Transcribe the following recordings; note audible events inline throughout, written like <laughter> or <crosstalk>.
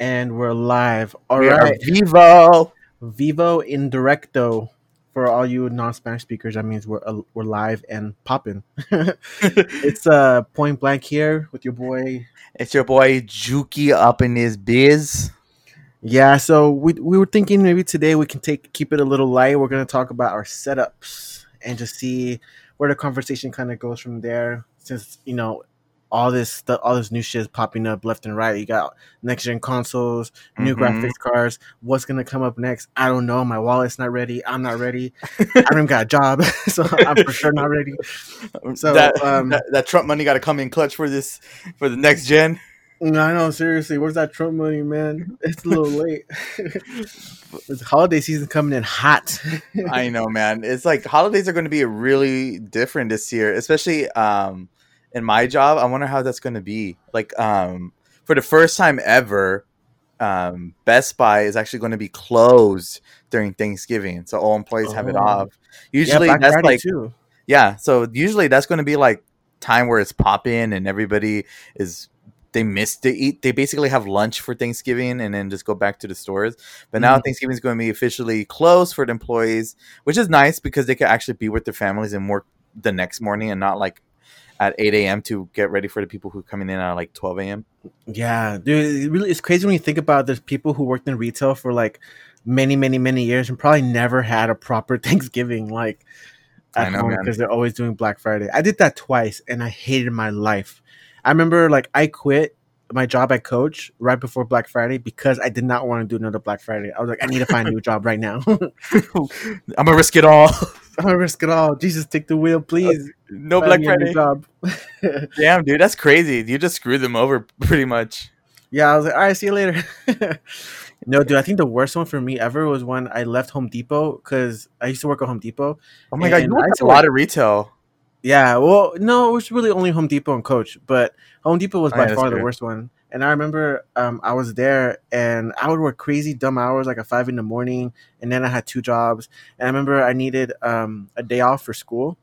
and we're live. All We right, Vivo. Vivo Indirecto. For all you non-Spanish speakers, that means we're uh, we're live and popping. <laughs> it's uh point blank here with your boy. It's your boy Juki up in his biz. Yeah, so we we were thinking maybe today we can take keep it a little light. We're gonna talk about our setups and just see where the conversation kind of goes from there. Since you know all this stuff, all this new shit is popping up left and right. You got next gen consoles, new Mhm. graphics cards. What's gonna come up next? I don't know. My wallet's not ready. I'm not ready. <laughs> I don't even got a job, <laughs> so I'm for sure not ready. So, that, um, that, that Trump money got to come in clutch for this for the next gen. I know. Seriously, where's that Trump money, man? It's a little <laughs> late. it's holiday season coming in hot. I know, man. It's like holidays are going to be really different this year, especially um, in my job. I wonder how that's going to be. Like um, for the first time ever, um, Best Buy is actually going to be closed during Thanksgiving, so all employees have it Oh. off. Usually, Black that's Friday like too. Yeah, so usually that's going to be like time where it's popping and everybody is they miss to eat. They basically have lunch for Thanksgiving and then just go back to the stores. But now Mhm. Thanksgiving is going to be officially closed for the employees, which is nice because they can actually be with their families and work the next morning and not like at 8 a.m. to get ready for the people who are coming in at like 12 a.m. Yeah, dude, it really it's crazy when you think about there's people who worked in retail for like many, many, many years and probably never had a proper <laughs> Thanksgiving like I at know, home because they're always doing Black Friday. I did that twice and I hated my life. I remember like I quit my job at Coach right before Black Friday because I did not want to do another Black Friday. I was like, I need to find a new job right now. <laughs> <laughs> I'm gonna risk it all. I'm gonna risk it all. Jesus, take the wheel, please. no Black Friday. job. <laughs> <laughs> Damn, dude, that's crazy. You just screwed them over pretty much. Yeah, I was like, all right, see you later. <laughs> no, dude, I think the worst one for me ever was when I left Home Depot because I used to work at Home Depot. Oh my god, you worked at a lot of retail. Yeah, well, no, it was really only Home Depot and Coach, but Home Depot was Oh, by yeah, that's far the worst one. And I remember um, I was there and I would work crazy dumb hours, like at five in the morning, and then I had two jobs. And I remember I needed um, a day off for school.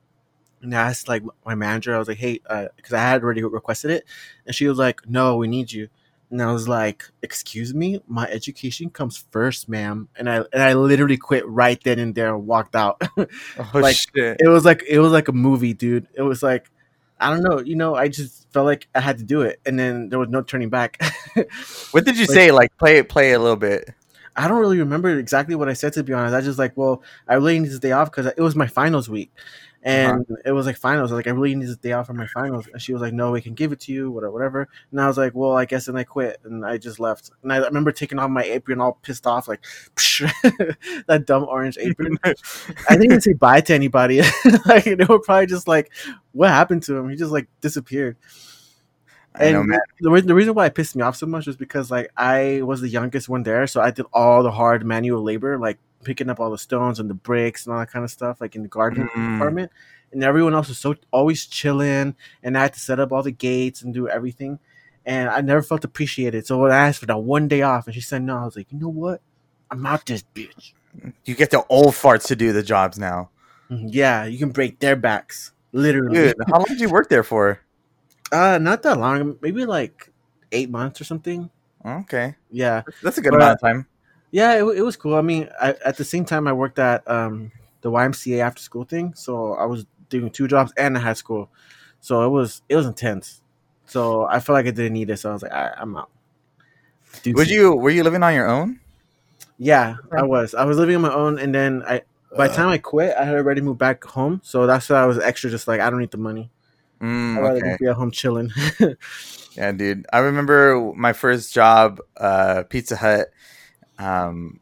And I asked like my manager, I was like, "Hey," because I had already requested it, and she was like, "No, we need you." And I was like, "Excuse me, my education comes first, ma'am." And I and I literally quit right then and there and walked out. <laughs> Oh Like, shit. it was like it was like a movie, dude. It was like I don't know, you know, I just felt like I had to do it, and then there was no turning back. <laughs> What did you like- say? Like play it, play it a little bit. I don't really remember exactly what I said to be honest. I just like, well, I really need this day off because it was my finals week, Uh-huh. and it was like finals. I was like, I really need this day off for my finals. And she was like, No, we can give it to you, whatever, whatever. And I was like, Well, I guess then I quit, and I just left. And I remember taking off my apron, all pissed off, like <laughs> that dumb orange apron. I didn't say bye to anybody. <laughs> like they were probably just like, "What happened to him?" He just like disappeared. I know, and man. the, re- the reason why it pissed me off so much was because like I was the youngest one there, so I did all the hard manual labor, like picking up all the stones and the bricks and all that kind of stuff, like in the garden Mm. department. And everyone else was so always chilling, and I had to set up all the gates and do everything. And I never felt appreciated. So when I asked for that one day off, and she said no, I was like, you know what? I'm out this bitch. You get the old farts to do the jobs now. Mhm, Yeah, you can break their backs, literally. Dude, how long did you work there for? Uh, not that long. Maybe like eight months or something. Okay, Yeah, that's a good But- amount of time. yeah. It, it was cool. I mean, I, at the same time, I worked at um the YMCA after school thing, so I was doing two jobs and a high school, so it was it was intense. So I felt like I didn't need it, so I was like, All right, I'm out. Dude, Would you were you living on your own? Yeah, I was. I was living on my own, and then I. By the time I quit, I had already moved back home, so that's why I was extra. Just like I don't need the money. Mm, I'd rather okay. be at home chilling. <laughs> Yeah, dude. I remember my first job, uh, Pizza Hut. Um,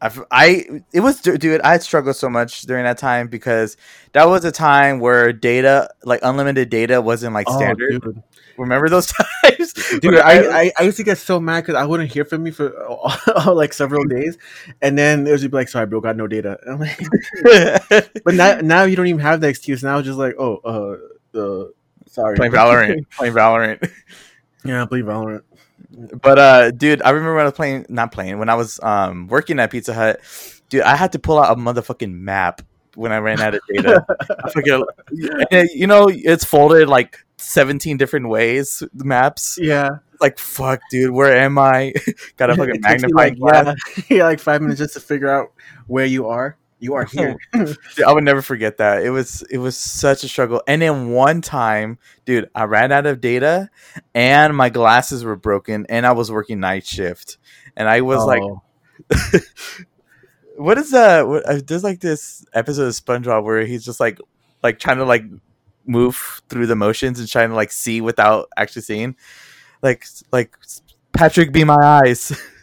I've, I it was dude. I struggled so much during that time because that was a time where data, like unlimited data, wasn't like standard. Oh, dude. Remember those <laughs> times, Dude, I, I, I used to get so mad because I wouldn't hear from me for <laughs> like several days, and then it was just be like, "Sorry, bro, got no data." I'm like, but now, now you don't even have the excuse. Now it's just like, "Oh, uh, uh sorry." playing Valorant, playing Valorant. <laughs> yeah, I play Valorant. But uh, dude, I remember when I was playing, not playing, when I was um working at Pizza Hut, dude, I had to pull out a motherfucking map when I ran out of data. <laughs> I forget, and, you know, it's folded like seventeen different ways. The maps. Yeah, like, fuck, dude, where am I? <laughs> Got a fucking magnifying like, glass. yeah, yeah, like five minutes just to figure out where you are. You are here. <laughs> I would never forget that. It was it was such a struggle. And then one time, dude, I ran out of data, and my glasses were broken, and I was working night shift, and I was like, Oh. <laughs> what is that? what, uh, there's like this episode of SpongeBob where he's just like like trying to like move through the motions and trying to like see without actually seeing, like like Patrick, be my eyes. <laughs>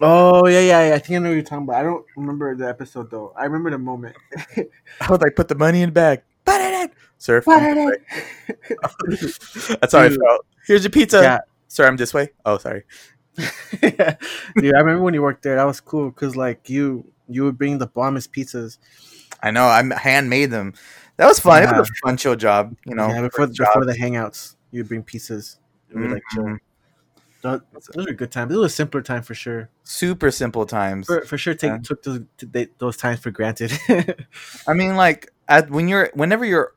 Oh yeah, yeah, yeah. I think I know what you're talking about. I don't remember the episode though. I remember the moment. <laughs> I would like put the money in the bag. Put it in. Surf. <laughs> <laughs> That's how I felt. Here's your pizza. yeah, Sir, I'm this way. Oh, sorry. dude. I remember when you worked there. That was cool because like you you would bring the bombest pizzas. I know. I handmade them. That was fun. It was a fun chill job. You know, yeah, before before job. the hangouts, you'd bring pizzas. And we'd, like chill. Mm-hmm. Those, those were good times. It was a simpler time for sure. super simple times. For, for sure, take Yeah. took those they- those times for granted. <laughs> I mean, like at when you're whenever you're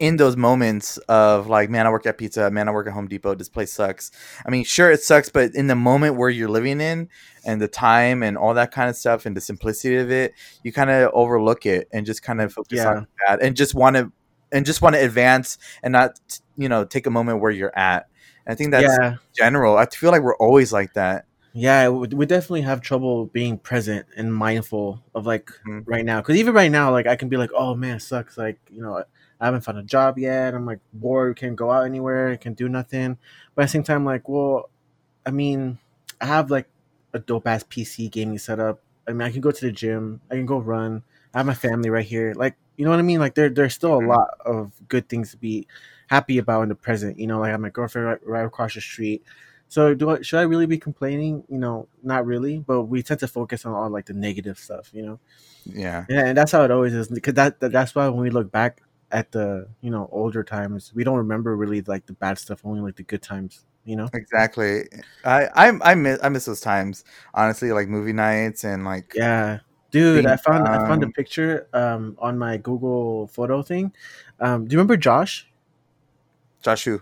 in those moments of like, man, I work at Pizza, man, I work at Home Depot. This place sucks. I mean, sure, it sucks, but in the moment where you're living in and the time and all that kind of stuff and the simplicity of it, you kind of overlook it and just kind of focus Yeah. on that and just want to and just want to advance and not you know take a moment where you're at. I think that's yeah, general. I feel like we're always like that. yeah. We definitely have trouble being present and mindful of like Mhm. right now. Because even right now, like I can be like, oh man, it sucks. Like you know, I haven't found a job yet. I'm like bored. Can't go out anywhere. I Can do nothing. But at the same time, like, well, I mean, I have like a dope ass PC gaming setup. I mean, I can go to the gym. I can go run. I have my family right here. Like, you know what I mean? Like, there, there's still a Mhm. lot of good things to be happy about in the present. You know, like I have my girlfriend right, right across the street. So, do I, should I really be complaining? You know, not really. But we tend to focus on all like the negative stuff. You know, Yeah. yeah, and that's how it always is. Because that, that that's why when we look back at the you know older times, we don't remember really like the bad stuff, only like the good times. You know. Exactly. I I I miss I miss those times. Honestly, like movie nights and like Yeah, dude, Being I found I found a picture um on my Google photo thing. Um, do you remember Josh? Joshu.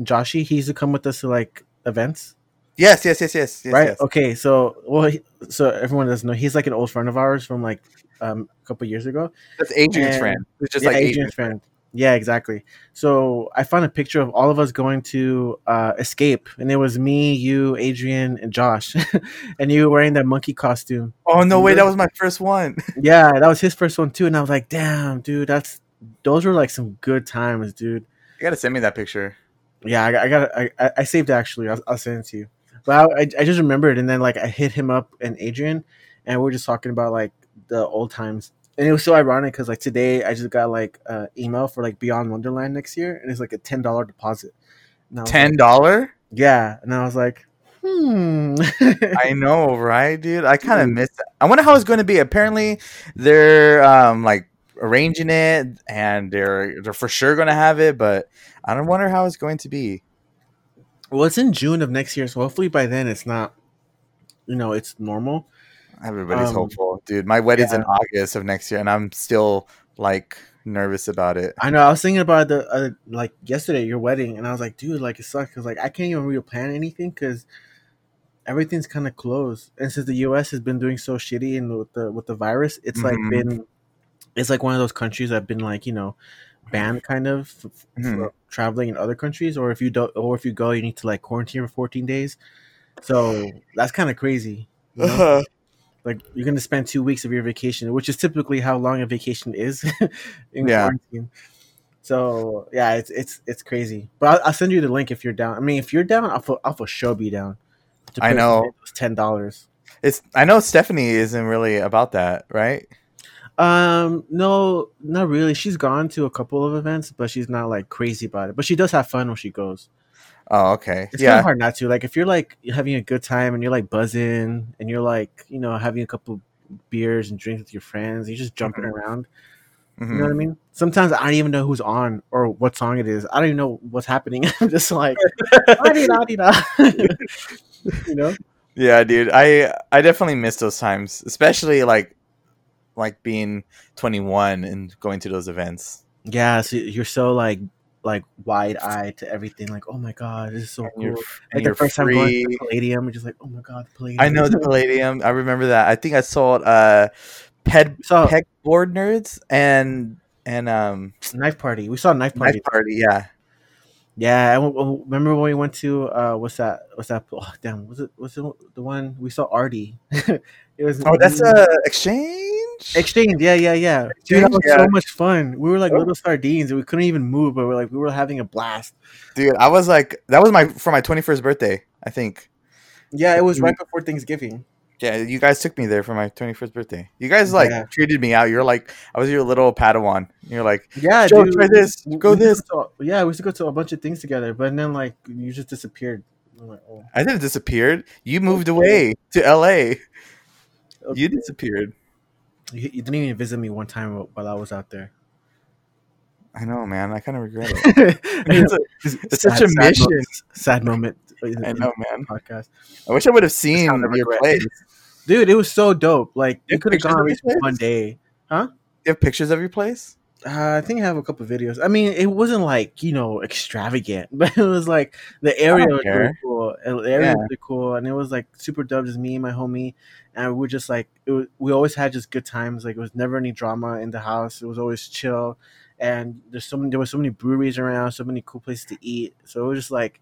Joshy, he used to come with us to like events, Yes, yes, yes, yes, yes. right? yes. Okay, so well, he, so everyone doesn't know he's like an old friend of ours from like um a couple years ago. That's Adrian's And- friend. It's just yeah, like Adrian's Adrian's friend. Yeah, exactly. So I found a picture of all of us going to uh, Escape, and it was me, you, Adrian, and Josh, <laughs> and you were wearing that monkey costume. Oh no, wait, Remember? that was my first one. <laughs> Yeah, that was his first one too, and I was like, "Damn, dude, that's those were like some good times, dude." You gotta send me that picture. Yeah, I, got- I got, I, I- saved it actually. I'll, I'll send it to you. But I, I just remembered, and then like I hit him up and Adrian, and we were just talking about like the old times, and it was so ironic because like today I just got like uh, email for like Beyond Wonderland next year, and it's like a ten dollar deposit. And I was Ten like- yeah, and I was like, hmm. <laughs> I know, right, dude? I kind of Dude. missed it. I wonder how it's going to be. Apparently, they're um like arranging it, and they're they're for sure going to have it. But I don't wonder how it's going to be. well, it's in June of next year, so hopefully by then it's not, you know, it's normal. Everybody's Um, hopeful, dude. My wedding's in. August of next year, and I'm still like nervous about it. I know. I was thinking about the uh, like yesterday, your wedding, and I was like, dude, like it sucks because like I can't even really plan anything because everything's kind of closed. And since the U.S. has been doing so shitty and with the with the virus, it's Mhm. like been it's like one of those countries that have been like you know banned kind of Mhm. for traveling in other countries, or if you don't, or if you go, you need to like quarantine for 14 days. So that's kind of crazy. you know? like you're gonna spend two weeks of your vacation, which is typically how long a vacation is <laughs> in Yeah. quarantine. So yeah, it's it's it's crazy. But I'll, I'll send you the link if you're down. I mean, if you're down, I'll for, I'll for sure be down. to I know. those ten dollars. It's I know Stephanie isn't really about that, right? Um, no, not really. She's gone to a couple of events, but she's not like crazy about it. But she does have fun when she goes. Oh, okay. It's kind of hard not to. Like if you're like having a good time and you're like buzzing and you're like you know having a couple beers and drinks with your friends, you're just jumping Mhm. around. You Mhm. know what I mean? Sometimes I don't even know who's on or what song it is. I don't even know what's happening. <laughs> I'm just like, <laughs> you know? Yeah, dude. I I definitely miss those times, especially like like being 21 and going to those events. Yeah, so you're so like like wide eyed to everything. Like, oh my god, this is so cool. Like and the first time going to the Palladium, you're just like, oh my god, the Palladium. I know the Palladium. I remember that. I think I saw uh, ped saw pegboard nerds and and um knife party. We saw knife Party. knife party. Yeah, Yeah, I w- remember when we went to uh, what's that? What's that? Oh, damn, was it was it the one we saw Artie? <laughs> it was. Oh, that's uh exchange. Exchange, yeah, yeah, yeah. Dude, that was yeah. so much fun. We were like Oh. little sardines, and we couldn't even move, but we're like we were having a blast. dude. I was like, that was my for my twenty first birthday. I think. Yeah, it was Mhm. right before Thanksgiving. Yeah, you guys took me there for my twenty first birthday. You guys like Yeah. treated me out. You're like, I was your little Padawan. You're like, Yeah, dude, try this, we- go we this. to- yeah, we used to go to a bunch of things together, but then like you just disappeared. Like, oh, I didn't disappeared. You moved away to L.A. okay. You disappeared. You, you didn't even visit me one time while I was out there. I know, man. I kind of regret it. <laughs> It's, a- it's such a Sad- sad mission. moment- Sad moment. I know, man. Podcast. I wish I would have seen your place. Dude, it was so dope. Like You could have gone of at least one day. Huh? You have pictures of your place? Uh, I think I have a couple videos. I mean, it wasn't like you know extravagant, <laughs> but it was like the area was really cool. and The area Yeah. was really cool, and it was like super dope. Just me and my homie, and we were just like it was, we always had just good times. Like it was never any drama in the house. It was always chill, and there's so many. There were so many breweries around, so many cool places to eat. So it was just like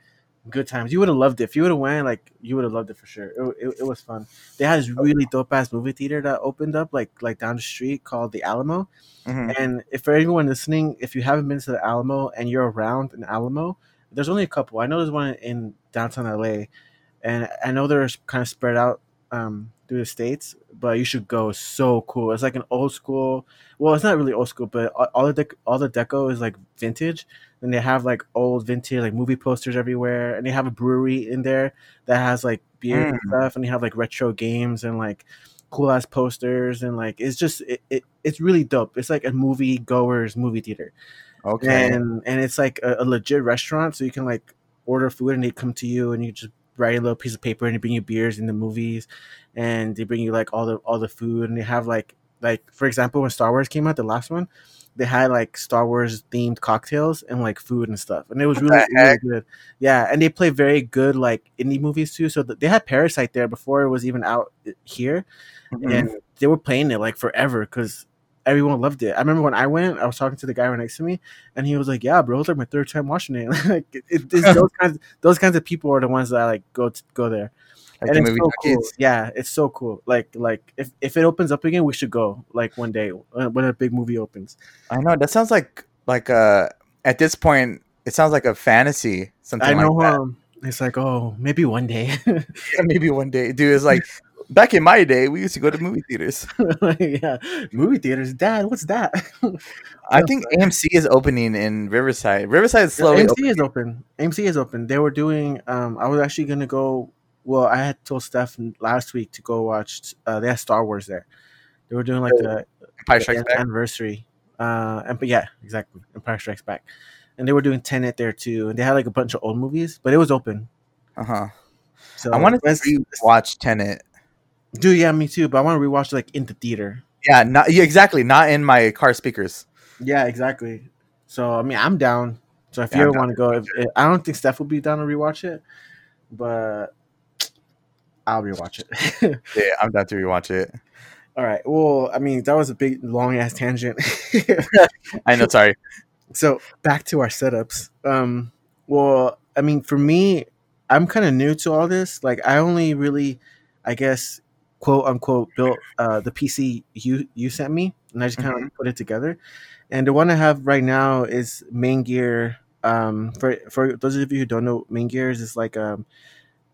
good times. You would have loved it if you would have went. Like you would have loved it for sure. It, it, it was fun. They had this really dope ass movie theater that opened up like like down the street called the Alamo. Mhm. And if for anyone listening, if you haven't been to the Alamo and you're around an Alamo, there's only a couple. I know there's one in downtown LA, and I know they're kind of spread out um, through the states. But you should go. It's so cool. It's like an old school. Well, it's not really old school, but all- all the dec- all the deco is like vintage. And they have like old vintage like movie posters everywhere, and they have a brewery in there that has like beer and Mm. stuff, and they have like retro games and like cool ass posters and like it's just it, it it's really dope. It's like a movie goers movie theater. Okay. And and it's like a, a legit restaurant so you can like order food and they come to you and you just write a little piece of paper and they bring you beers in the movies and they bring you like all the all the food and they have like like for example when Star Wars came out the last one they had like Star Wars themed cocktails and like food and stuff and it was really, really good yeah and they play very good like indie movies too so th- they had Parasite there before it was even out uh, here Mhm. and they were playing it like forever because everyone loved it. I remember when I went, I was talking to the guy right next to me, and he was like, "Yeah, bro, it's like my third time watching it." <laughs> like, it, it's <laughs> those kinds, those kinds of people are the ones that I like go to, go there. Like and the it's movie so cool. junkies. Yeah, it's so cool. Like, like if if it opens up again, we should go. Like one day when when a big movie opens. I know that sounds like like uh at this point it sounds like a fantasy something I know. like that. um, it's like, oh, maybe one day. Yeah, <laughs> <laughs> maybe one day, dude. It's like back in my day, we used to go to movie theaters. <laughs> yeah, movie theaters. Dad, what's that? I think AMC is opening in Riverside. Riverside is slowly AMC opening. is open. AMC is open. They were doing. Um, I was actually gonna go. Well, I had told Steph last week to go watch. Uh, they had Star Wars there. They were doing like the, Empire the Strikes an- Back. anniversary. Uh, and but yeah, exactly. Empire Strikes Back, and they were doing Tenet there too. And they had like a bunch of old movies, but it was open. Uh huh. So I want to watch Tenet. Dude, yeah, me too. But I want to rewatch like in the theater. Yeah, not yeah, exactly. Not in my car speakers. Yeah, exactly. So I mean, I'm down. So if Yeah, you ever want to go, if, if- I don't think Steph will be down to rewatch it, but I'll rewatch it. <laughs> Yeah, I'm down to rewatch it. All right. Well, I mean, that was a big long ass tangent. <laughs> I know. Sorry. <laughs> so back to our setups. Um, well, I mean, for me, I'm kind of new to all this. Like, I only really, I guess, quote unquote, built uh, the PC you you sent me, and I just kind of put it together. And the one I have right now is Maingear. Um, for for those of you who don't know, Maingears is like um,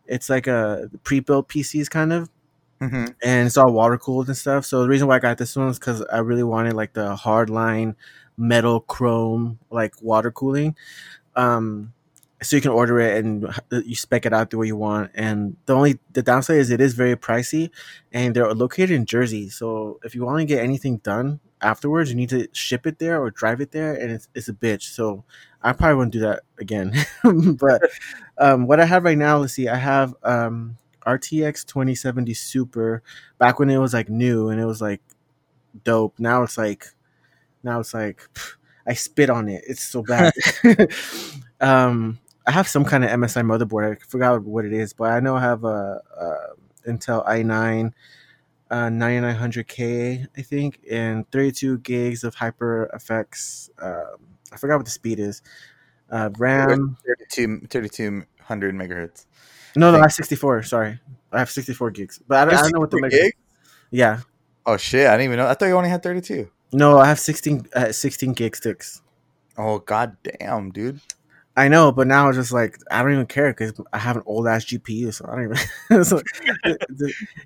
it's like a pre-built PCs kind of hmm and it's all water cooled and stuff. So the reason why I got this one is because I really wanted like the hard line metal chrome like water cooling. Um, so you can order it and you spec it out the way you want. And the only the downside is it is very pricey, and they're located in Jersey. So if you want to get anything done afterwards, you need to ship it there or drive it there, and it's it's a bitch. So I probably won't do that again. <laughs> but um, what I have right now, let's see, I have um, RTX 2070 Super back when it was like new and it was like dope. Now it's like, now it's like, pff, I spit on it. It's so bad. <laughs> <laughs> um, I have some kind of MSI motherboard. I forgot what it is, but I know I have a, a Intel i9 uh, 9900K, I think, and 32 gigs of HyperX. Um, I forgot what the speed is. Uh, RAM 32, 3200 megahertz. No, no, I have 64. Sorry, I have 64 gigs, but I don't, I don't know what the Gig? Yeah, Oh shit! I didn't even know. I thought you only had 32. no, I have 16, uh, 16 gig sticks. Oh god damn, dude. I know, but now it's just like I don't even care because I have an old ass GPU, so I don't even. <laughs> so,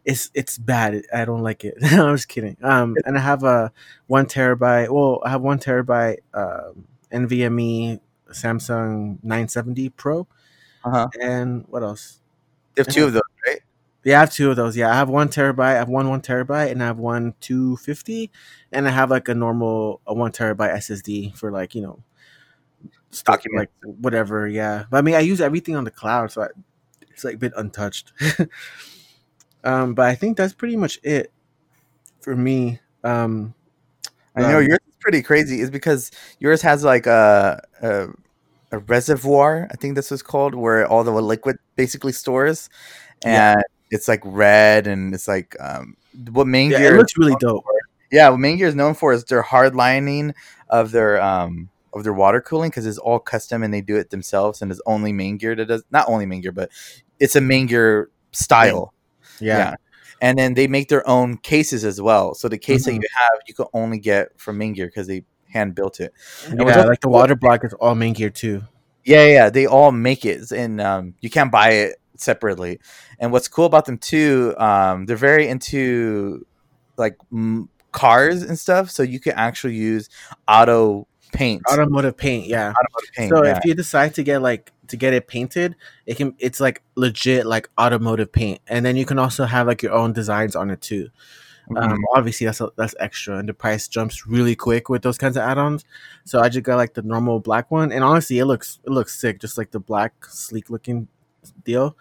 it's it's bad. I don't like it. <laughs> I'm just kidding. Um, and I have a one terabyte. Well, I have one terabyte um, NVMe Samsung 970 Pro, Uh huh. and what else? You have two of those, right? Yeah, I have two of those. Yeah, I have one terabyte. I have one one terabyte, and I have one two fifty, and I have like a normal a one terabyte SSD for like you know, Document. like whatever. Yeah, but I mean, I use everything on the cloud, so I, it's like a bit untouched. <laughs> um, but I think that's pretty much it for me. Um, I know um, yours is pretty crazy. Is because yours has like a, a a reservoir. I think this is called where all the liquid basically stores, Yeah. and it's like red and it's like um what main yeah, gear. it looks really dope. yeah, what Maingear is known for is their hard lining of their um of their water cooling because it's all custom and they do it themselves and it's only Maingear that does not only Maingear but it's a Maingear style. Yeah, And then they make their own cases as well. So the case that Mhm. you have, you can only get from Maingear because they hand built it. And yeah, like the water block is all Maingear too. Yeah, yeah, yeah, they all make it, and um, you can't buy it separately. And what's cool about them too, um, they're very into like m- cars and stuff. So you can actually use auto paint. Automotive paint, yeah. automotive paint. so yeah. if you decide to get like to get it painted, it can it's like legit like automotive paint, and then you can also have like your own designs on it too. Um, Mhm. obviously that's that's extra, and the price jumps really quick with those kinds of add-ons. So I just got like the normal black one, and honestly, it looks it looks sick, just like the black sleek looking deal.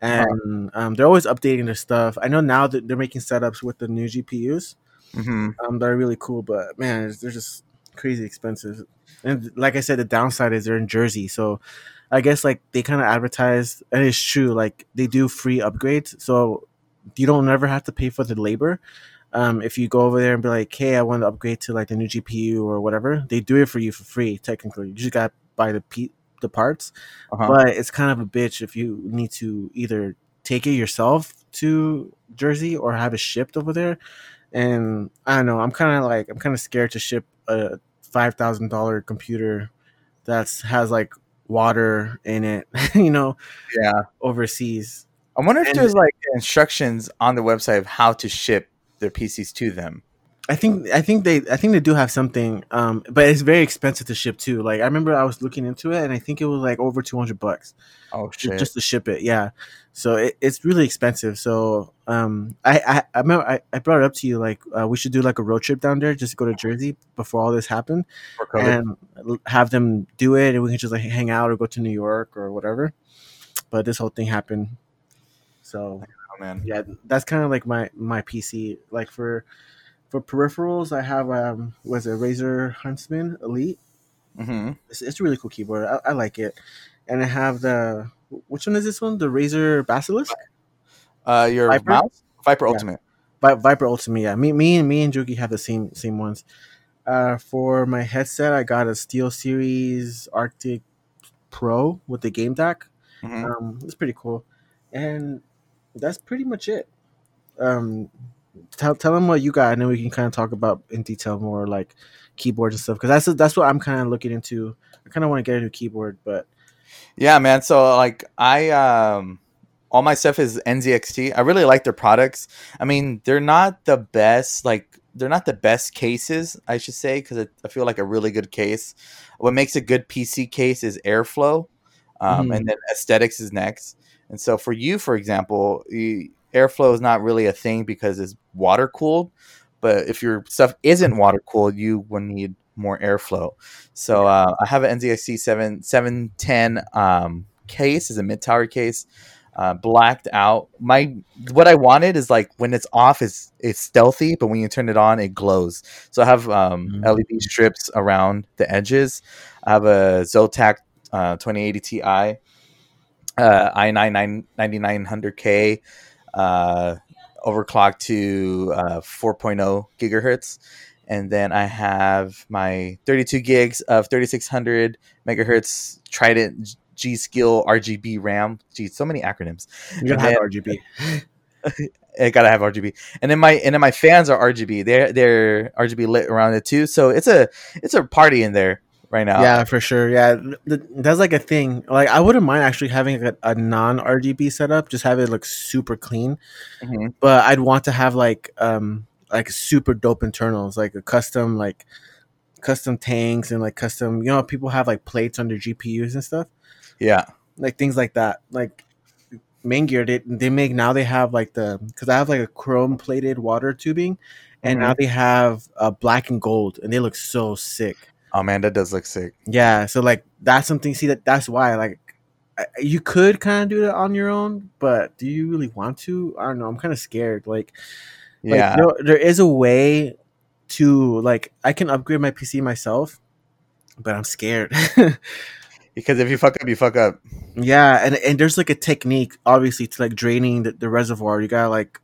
And um, they're always updating their stuff. I know now that they're making setups with the new GPUs Mhm. um, they're really cool, but man, they're just crazy expensive. And like I said, the downside is they're in Jersey, so I guess like they kind of advertise, and it's true. Like they do free upgrades, so you don't never have to pay for the labor. Um, if you go over there and be like, "Hey, I want to upgrade to like the new GPU or whatever," they do it for you for free. Technically, you just got to buy the pe- the parts, Uh-huh. but it's kind of a bitch if you need to either take it yourself to Jersey or have it shipped over there. And I don't know, I'm kind of like I'm kind of scared to ship a five thousand dollar computer that's has like water in it, <laughs> you know, yeah. overseas. I wonder if And- there's like instructions on the website of how to ship their PCs to them. I think I think they I think they do have something, um, but it's very expensive to ship too. Like I remember I was looking into it, and I think it was like over two hundred bucks. Oh shit! just to ship it. Yeah, so it, it's really expensive. So um, I I I, remember I, I brought it up to you like uh, we should do like a road trip down there, just go to Jersey before all this happened, and have them do it, and we can just like hang out or go to New York or whatever. But this whole thing happened, so oh man. yeah, that's kind of like my my PC. Like for for peripherals, I have um was a Razer Huntsman Elite. hmm It's, it's a really cool keyboard. I, I like it, and I have the which one is this one? The Razer Basilisk. Uh, your Viper? mouse, Viper Yeah. Ultimate. Vi- Viper Ultimate. Yeah, me, me, and me and Juki have the same same ones. Uh, for my headset, I got a SteelSeries Arctis Pro with the game DAC. Mhm. Um, it's pretty cool, and that's pretty much it. Um, tell tell them what you got, and then we can kind of talk about in detail more like keyboards and stuff. Because that's that's what I'm kind of looking into. I kind of want to get a new keyboard, but Yeah, man. So like I um all my stuff is NZXT. I really like their products. I mean, they're not the best like they're not the best cases, I should say, because I feel like a really good case. What makes a good PC case is airflow, um, Mhm. and then aesthetics is next. And so for you, for example, you, airflow is not really a thing because it's water cooled. But if your stuff isn't water cooled, you will need more airflow. So uh, I have an NZXT seven seven ten um, case, is a mid tower case. uh, blacked out. My what I wanted is like when it's off, is it's stealthy, but when you turn it on, it glows. So I have um, Mm. LED strips around the edges. I have a Zotac uh, 2080 Ti, uh, i9 9900K, uh, overclocked to uh, 4.0 gigahertz. And then I have my 32 gigs of 3600 megahertz Trident G Skill RGB RAM. Geez, so many acronyms. You gotta have RGB. <laughs> It gotta have RGB. And then my and then my fans are RGB. They're they're RGB lit around it too. So it's a it's a party in there right now. Yeah, for sure. Yeah, th- th- that's like a thing. Like, I wouldn't mind actually having a, a non RGB setup, just have it look super clean. Mhm. But I'd want to have like um like super dope internals, like a custom like custom tanks and like custom. You know, people have like plates on their GPUs and stuff, Yeah. like things like that. Like Maingear, they they make now they have like the because I have like a chrome plated water tubing, and Mhm. now they have uh, black and gold, and they look so sick. Oh man, that does look sick. Yeah, so like that's something. See that that's why like you could kind of do that on your own, but do you really want to? I don't know. I'm kind of scared. Like, like, Yeah. there, there is a way to like I can upgrade my PC myself, but I'm scared. <laughs> because if you fuck up, you fuck up. yeah, and and there's like a technique, obviously, to like draining the, the reservoir. You gotta like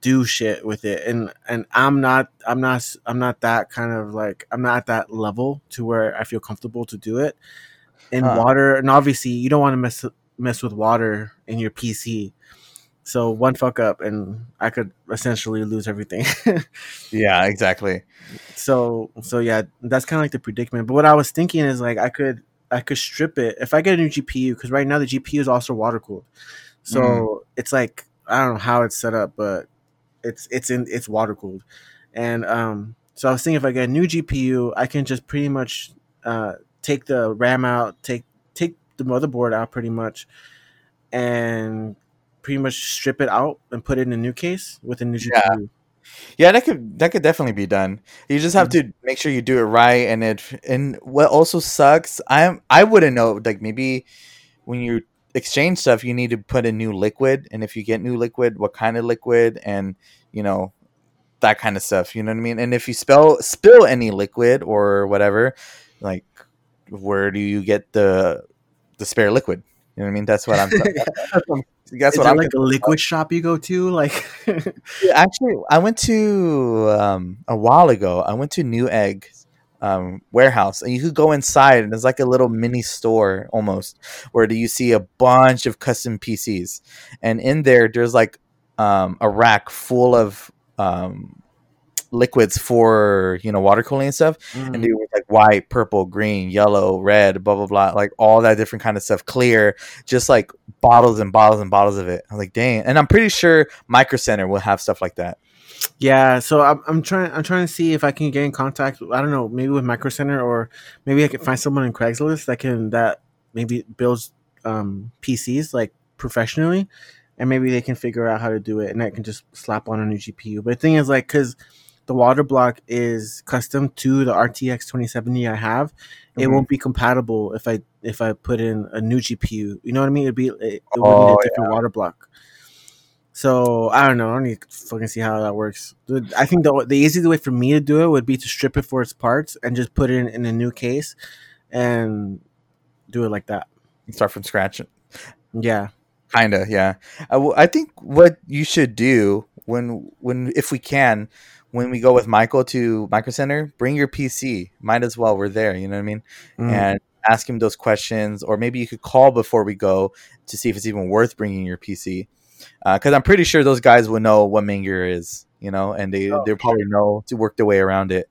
do shit with it, and and I'm not I'm not I'm not that kind of like I'm not at that level to where I feel comfortable to do it in Huh. water. And obviously, you don't want to mess mess with water in your PC. So one fuck up, and I could essentially lose everything. <laughs> Yeah, exactly. so so yeah that's kind of like the predicament but what i was thinking is like i could i could strip it if i get a new gpu because right now the gpu is also water cooled so Mm. it's like i don't know how it's set up but it's it's in it's water cooled and um so i was thinking if i get a new gpu i can just pretty much uh take the ram out take take the motherboard out pretty much and pretty much strip it out and put it in a new case with a new Yeah. gpu Yeah, that could that could definitely be done. You just have to make sure you do it right, and it and what also sucks, I'm I wouldn't know. Like maybe when you exchange stuff, you need to put in new liquid, and if you get new liquid, what kind of liquid, and you know that kind of stuff. You know what I mean? And if you spill spill any liquid or whatever, like where do you get the the spare liquid? You know what I mean? That's what I'm. that's <laughs> what, that's is what I'm like a liquid shop you go to like Yeah, Actually, I went to um, a while ago. I went to Newegg um, warehouse, and you could go inside, and it's like a little mini store almost, where do you see a bunch of custom PCs, and in there, there's like um, a rack full of um, liquids for you know water cooling and stuff, Mm. and they were like white, purple, green, yellow, red, blah blah blah, like all that different kind of stuff, clear, just like bottles and bottles and bottles of it. I'm like, dang, and I'm pretty sure Micro Center will have stuff like that. Yeah, so I'm, I'm trying I'm trying to see if I can get in contact. I don't know, maybe with Micro Center or maybe I can find someone in Craigslist that can that maybe builds um, PCs like professionally, and maybe they can figure out how to do it, and I can just slap on a new GPU. But the thing is, like, because the water block is custom to the RTX 2070 I have, it Mhm. won't be compatible if I if I put in a new GPU. You know what I mean? It'd be it, it would Oh, need a different water block. So I don't know. I don't need to fucking see how that works. I think the the easiest way for me to do it would be to strip it for its parts and just put it in, in a new case and do it like that. Start from scratch. Yeah. Kinda, yeah. I, w- I think what you should do when when if we can, when we go with Michael to Micro Center, bring your PC. Might as well. We're there. You know what I mean? Mm. and ask him those questions or maybe you could call before we go to see if it's even worth bringing your pc because i'm pretty sure those guys would know what Maingear is you know and they Oh, they probably know to work their way around it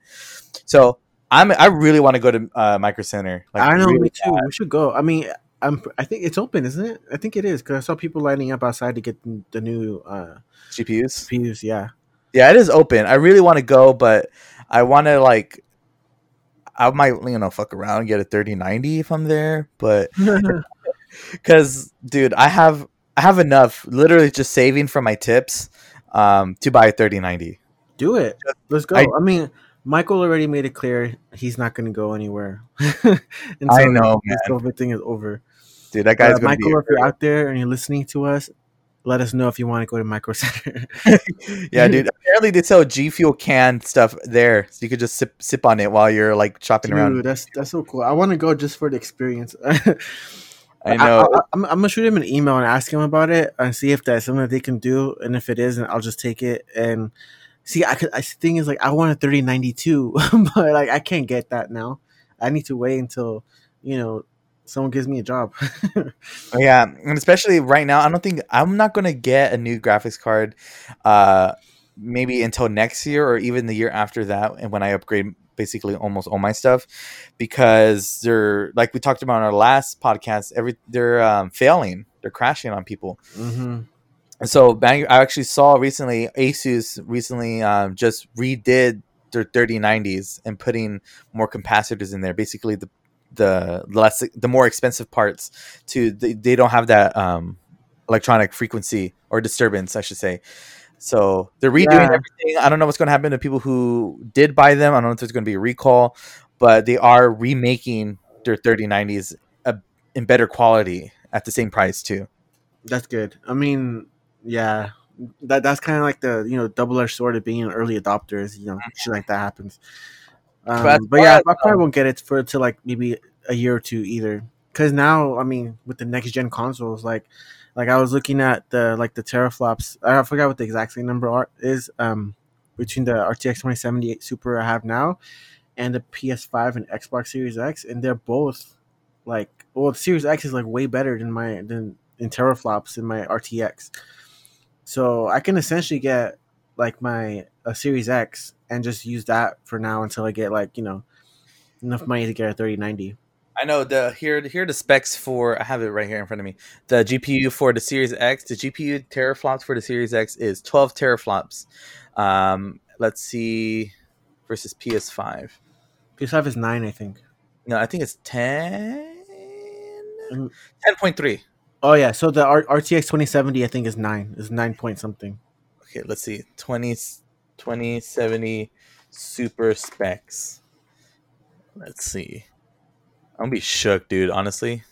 so i'm i really want to go to uh, micro center I know, really me too. We should go. I mean, I'm. I think it's open, isn't it? I think it is because I saw people lining up outside to get the new uh, gpus PUs. Yeah. yeah it is open i really want to go but i want to like i might you know fuck around and get a 3090 if i'm there but <laughs> <laughs> because dude i have i have enough literally just saving from my tips um to buy a 3090 do it. Let's go. I- I, mean, Michael already made it clear he's not going to go anywhere. <laughs> I know, this COVID thing is over. dude, that guy's Uh, Michael, if you're out there and you're listening to us, let us know if you want to go to Micro Center. <laughs> yeah, dude. Apparently, they sell G Fuel can stuff there, so you could just sip sip on it while you're like shopping Dude, around. that's that's so cool. I want to go just for the experience. <laughs> I know. I, am I'm gonna shoot him an email and ask him about it and see if that's something that they can do. And if it isn't, I'll just take it and see. I could. I the thing is like I want a 3092, <laughs> but like I can't get that now. I need to wait until you know someone gives me a job. <laughs> Yeah, and especially right now, I don't think I'm not gonna get a new graphics card, uh, maybe until next year or even the year after that, and when I upgrade basically almost all my stuff, because they're like we talked about in our last podcast, every they're um, failing, they're crashing on people. hmm And so Bang, I actually saw recently Asus recently um, just redid their 3090s and putting more capacitors in there. Basically, the the less the more expensive parts to they, they don't have that um, electronic frequency or disturbance, I should say. So they're redoing Yeah. everything. I don't know what's going to happen to people who did buy them. I don't know if there's going to be a recall, but they are remaking their 3090s uh, in better quality at the same price too. That's good. I mean, yeah, that that's kind of like the you know double edged sword of being an early adopter. Is you know shit like that happens. Um, But but, yeah, I probably um, won't get it for till like maybe a year or two either. Because now, I mean, with the next gen consoles, like like I was looking at the like the teraflops. I forgot what the exact number is um between the RTX 2078 Super I have now and the PS5 and Xbox Series X, and they're both like well, the Series X is like way better than my than in teraflops in my RTX. So I can essentially get like my a Series X and just use that for now until I get like you know enough money to get a 3090. I know the here here are the specs for I have it right here in front of me. The GPU for the Series X, the GPU teraflops for the Series X is 12 teraflops. Um, let's see versus PS5. PS5 is nine, I think. No, I think it's 10 Mm. 10.3. Oh yeah, so the R- RTX 2070 I think is nine, is nine point something. Okay, let's see. 20 2070 super specs. Let's see. I'm gonna be shook, dude, honestly.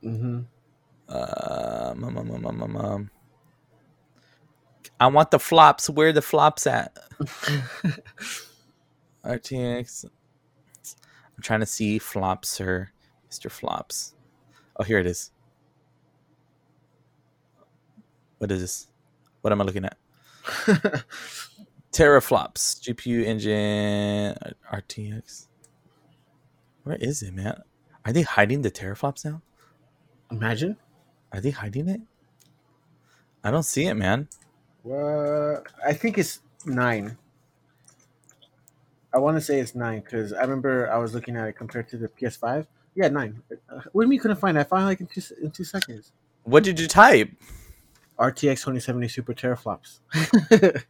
hmm Um, um, um, um, um, um, um. I want the flops. Where the flops at? <laughs> RTX. I'm trying to see flops, sir. Mr. Flops. Oh, here it is. What is this? What am I looking at? <laughs> Teraflops. GPU engine. uh, RTX. Where is it, man? Are they hiding the teraflops now? Imagine. Are they hiding it? I don't see it, man. What? I think it's nine. I want to say it's nine because I remember I was looking at it compared to the PS5. Yeah, nine. Uh, what do you mean you couldn't find it? I found it like in two, in two seconds. What did you type? RTX 2070 Super teraflops. <laughs>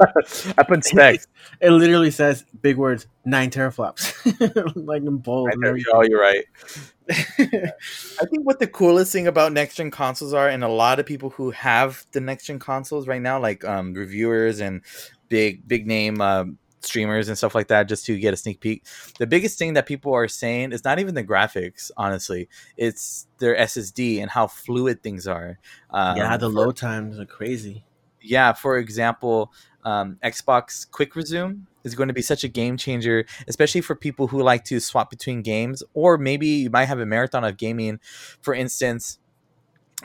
<laughs> I put specs. it literally says big words nine teraflops, <laughs> like in bold. and everything. oh, you're right. I think what the coolest thing about next gen consoles are, and a lot of people who have the next gen consoles right now, like um, reviewers and big big name um, streamers and stuff like that, just to get a sneak peek. The biggest thing that people are saying is not even the graphics, honestly. It's their SSD and how fluid things are. Um, yeah, the load times are crazy. yeah, for example, um, Xbox Quick Resume is going to be such a game changer, especially for people who like to swap between games, or maybe you might have a marathon of gaming. For instance,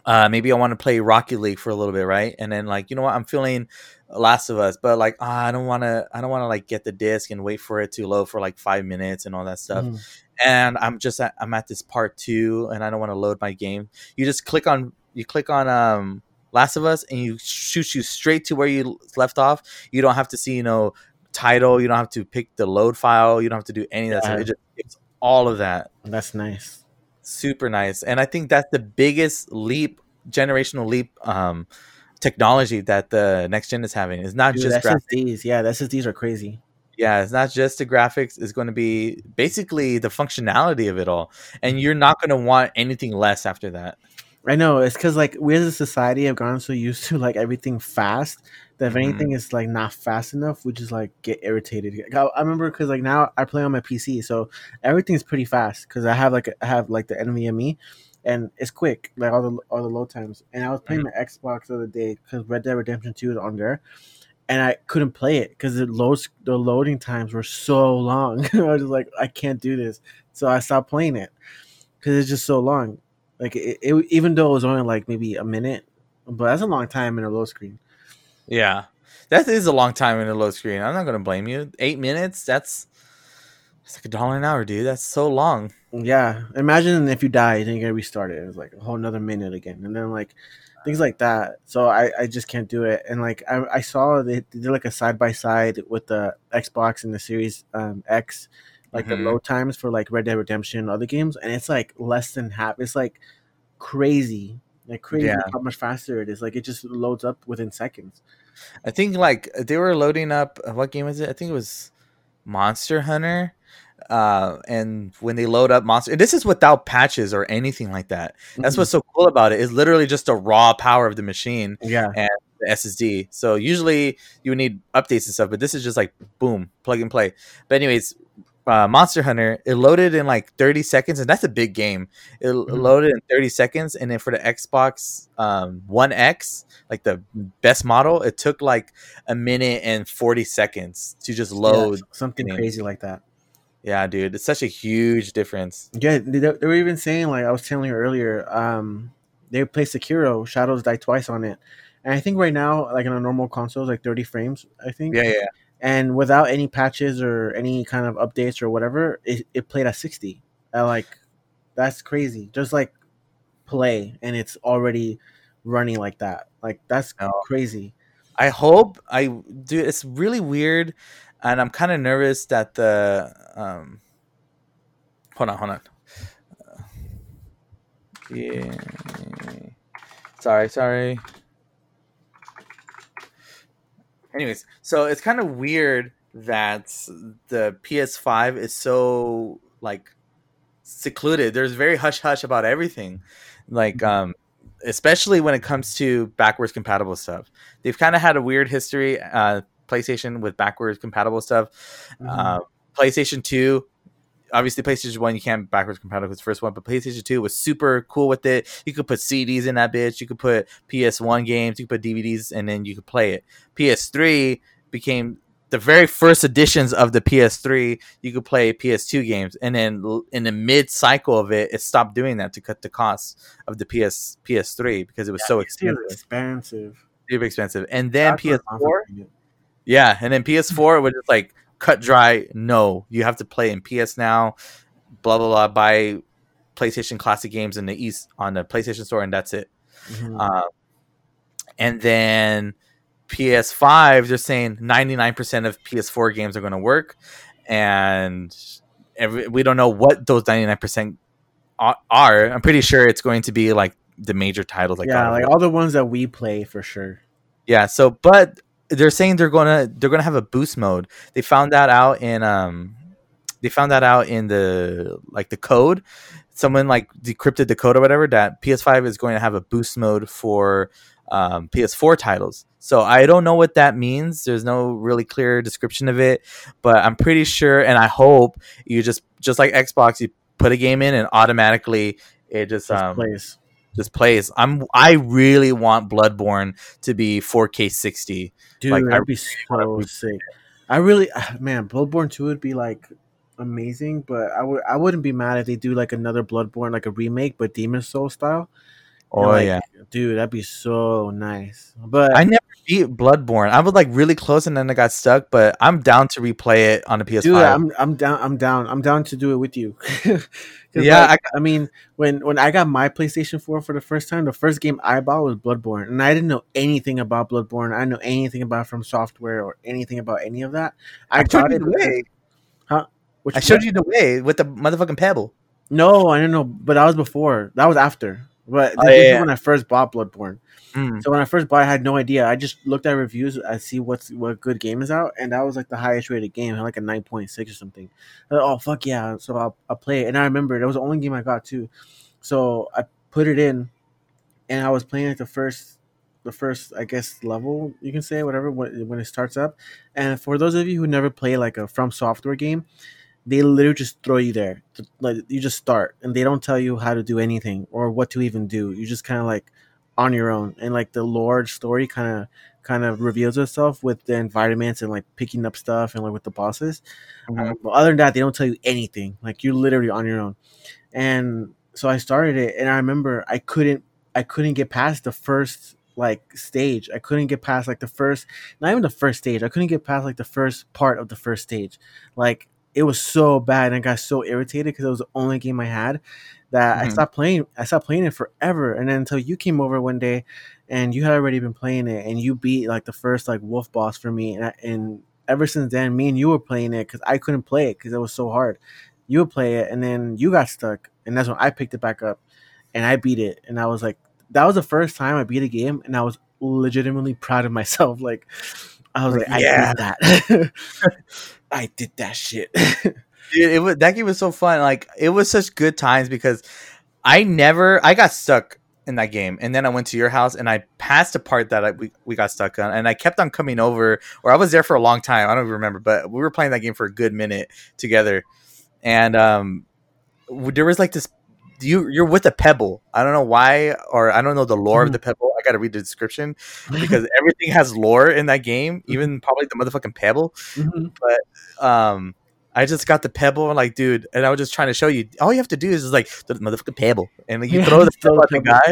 uh, maybe I want to play Rocket League for a little bit, right? And then like, you know what, I'm feeling Last of Us, but like, ah, I don't want to, I don't want to like get the disc and wait for it to load for like five minutes and all that stuff Mhm. and I'm just at, I'm at this part two, and I don't want to load my game. You just click on you click on um Last of Us, and you shoot you straight to where you left off. You don't have to see you know title. You don't have to pick the load file. You don't have to do any of that stuff. Yeah. It just it's all of that. That's nice. Super nice, and I think that's the biggest leap, generational leap. Um, technology that the next gen is having. Is not Dude, just graphics. SSDs, yeah, the SSDs are crazy. yeah it's not just the graphics it's going to be basically the functionality of it all. And you're not going to want anything less after that. I know it's because like we as a society have gotten so used to like everything fast that if Mhm. anything is like not fast enough, we just like get irritated. I, I remember because like now I play on my PC, so everything's pretty fast because I have like I have like the NVMe, and it's quick, like all the all the load times. And I was playing Mm-hmm. my Xbox the other day because Red Dead Redemption Two is on there, and I couldn't play it because the loads the loading times were so long. <laughs> I was just like, I can't do this, so I stopped playing it because it's just so long. Like it, it, even though it was only like maybe a minute, but that's a long time in a low screen. Yeah, that is a long time in a low screen. I'm not gonna blame you. Eight minutes. That's it's like a dollar an hour, dude. That's so long. Yeah, imagine if you die, then you're gonna restart it. It's like a whole another minute again, and then like things like that. So I, I just can't do it. And like I, I saw they, they did like a side by side with the Xbox and the Series um, X, like Mhm. the load times for like Red Dead Redemption and other games, and it's like less than half. It's like crazy, like crazy Yeah. how much faster it is. Like it just loads up within seconds. I think like they were loading up. uh, What game was it? I think it was Monster Hunter. Uh, and when they load up Monster, this is without patches or anything like that. That's Mhm. what's so cool about it. It's literally just a raw power of the machine. yeah. And the SSD. So usually you would need updates and stuff, but this is just like boom, plug and play. But anyways, uh, Monster Hunter it loaded in like 30 seconds, and that's a big game. It Mhm. loaded in 30 seconds, and then for the Xbox um, One X, like the best model, it took like a minute and 40 seconds to just load. Yeah, something crazy like that. Yeah, dude, it's such a huge difference. Yeah, they, they were even saying like I was telling you earlier. Um, they play Sekiro, Shadows Die Twice on it, and I think right now, like in a normal console, it's like thirty frames. I think. Yeah, yeah. And without any patches or any kind of updates or whatever, it, it played at sixty. And like, that's crazy. Just like play, and it's already running like that. Like that's No. crazy. I hope I do. It's really weird, and I'm kind of nervous that the um. Hold on, hold on. Uh, yeah. Sorry, sorry. Anyways, so it's kind of weird that the PS5 is so like secluded. There's very hush hush about everything, like um, especially when it comes to backwards compatible stuff. They've kind of had a weird history, uh, PlayStation with backwards compatible stuff. Mhm. Uh, PlayStation Two, obviously PlayStation One you can't backwards compatible with the first one, but PlayStation Two was super cool with it. You could put CDs in that bitch. You could put PS One games. You could put DVDs, and then you could play it. PS3 became the very first editions of the PS3. You could play PS2 games, and then in the mid cycle of it, it stopped doing that to cut the cost of the PS PS3 because it was so It's expensive, expensive. super expensive. And then That's PS4, yeah, and then PS4 was just like cut dry. No, you have to play in PS now. Blah blah blah. Buy PlayStation Classic games in the East on the PlayStation Store, and that's it. Mhm. Um, and then PS5, they're saying 99% of PS4 games are going to work, and every, we don't know what those 99% are. I'm pretty sure it's going to be like the major titles, like yeah, like all the ones that we play for sure. Yeah, so but they're saying they're gonna they're gonna have a boost mode. They found that out in um they found that out in the like the code. Someone like decrypted the code or whatever that PS5 is going to have a boost mode for um, PS4 titles. So I don't know what that means. There's no really clear description of it, but I'm pretty sure and I hope you just just like Xbox, you put a game in and automatically it just um, plays. Just plays. I'm I really want Bloodborne to be 4K 60. Dude, Like, I that'd be wanna so sick. I really, ah, man, Bloodborne Two would be like amazing, but I would, I wouldn't be mad if they do like another Bloodborne, like a remake, but Demon Soul style. Oh like, yeah. dude, that'd be so nice. But I never beat Bloodborne. I was like really close and then I got stuck, but I'm down to replay it on the PS5. dude, I'm, I'm down, I'm down, I'm down to do it with you. <laughs> Yeah, like, I, mean, when when I got my PlayStation Four for the first time, the first game I bought was Bloodborne, and I didn't know anything about Bloodborne. I didn't know anything about From Software or anything about any of that. I, I showed got you it. way. which I showed you the way with the motherfucking pebble. No, I didn't know, but that was before. That was after. But Oh, this yeah, is when I first bought Bloodborne. Mm. So when I first bought, I had no idea. I just looked at reviews. I see what's what good game is out, and that was like the highest rated game, like a nine point six or something. Thought, oh fuck yeah! So I'll, I'll play it, and I remember it was the only game I got too. So I put it in, and I was playing like the first, the first I guess level you can say whatever when when it starts up. And for those of you who never play like a From Software game, they literally just throw you there. Like you just start, and they don't tell you how to do anything or what to even do. You just kind of like on your own, and like the lore story kind of kind of reveals itself with the environments and like picking up stuff and like with the bosses. Mhm. Um, but other than that, they don't tell you anything. Like you're literally on your own. And so I started it, and I remember I couldn't I couldn't get past the first like stage. I couldn't get past like the first, not even the first stage. I couldn't get past like the first part of the first stage. Like it was so bad, and I got so irritated because it was the only game I had that I Mhm. stopped playing. I stopped playing it forever, and then until you came over one day, and you had already been playing it, and you beat like the first like wolf boss for me, and, I, and ever since then, me and you were playing it because I couldn't play it because it was so hard. You would play it, and then you got stuck, and that's when I picked it back up, and I beat it, and I was like, that was the first time I beat a game, and I was legitimately proud of myself. <laughs> Like, I was like, Yeah. I did that. <laughs> I did that shit. <laughs> Dude, it was that game was so fun. Like it was such good times because I never I got stuck in that game, and then I went to your house and I passed a part that I, we we got stuck on, and I kept on coming over, or I was there for a long time. I don't even remember, but we were playing that game for a good minute together, and um, there was like this. You you're with a pebble. I don't know why, or I don't know the lore of Mhm. the pebble. I got to read the description <laughs> because everything has lore in that game, even probably the motherfucking pebble Mhm. um I just got the pebble, and like, dude, and I was just trying to show you. All you have to do is just like the motherfucking pebble, and like, you <laughs> Yeah, throw the pebble at the guy.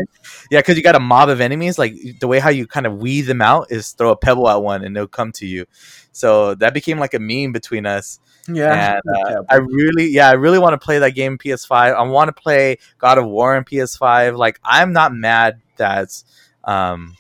Yeah, because you got a mob of enemies. Like the way how you kind of weed them out is throw a pebble at one, and they'll come to you. So that became like a meme between us. Yeah. And uh, I really, yeah, I really want to play that game PS5. I want to play God of War on PS5. Like, I'm not mad that um,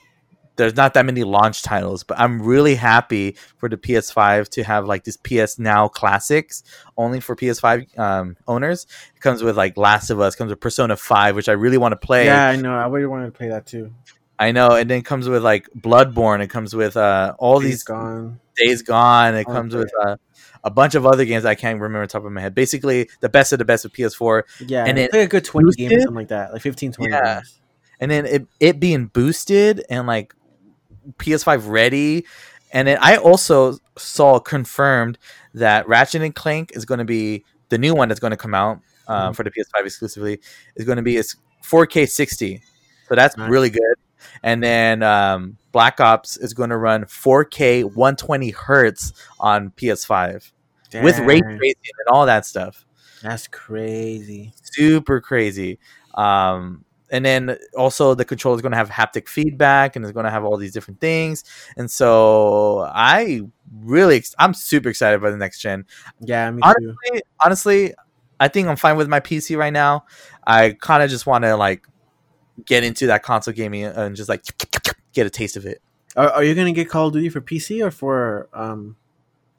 there's not that many launch titles, but I'm really happy for the PS5 to have like this PS Now classics only for PS5 um, owners. It comes with like Last of Us, comes with Persona 5, which I really want to play. yeah, I know. I really wanted to play that too. I know, and then it comes with like Bloodborne. It comes with uh, all Days these gone. Days Gone. It Oh, comes okay. with uh, a bunch of other games I can't remember top of my head. Basically, the best of the best of PS4, Yeah, And it's it like a good 20 games or something like that. Like 15, 20 Yeah. games. and then it it being boosted and like PS5 ready. And then I also saw confirmed that Ratchet and Clank is going to be the new one that's going to come out um, Mhm. for the PS5 exclusively is going to be it's 4K 60, so that's Nice. really good. And then um, Black Ops is going to run 4K 120 hertz on PS5 with ray tracing and all that stuff. That's crazy. super crazy. Um, and then also the controller is going to have haptic feedback and it's going to have all these different things. And so I really, I'm super excited about the next gen. Yeah, me too. Honestly, honestly, I think I'm fine with my PC right now. I kind of just want to like get into that console gaming and just like get a taste of it. Are, are you gonna get Call of Duty for PC or for um?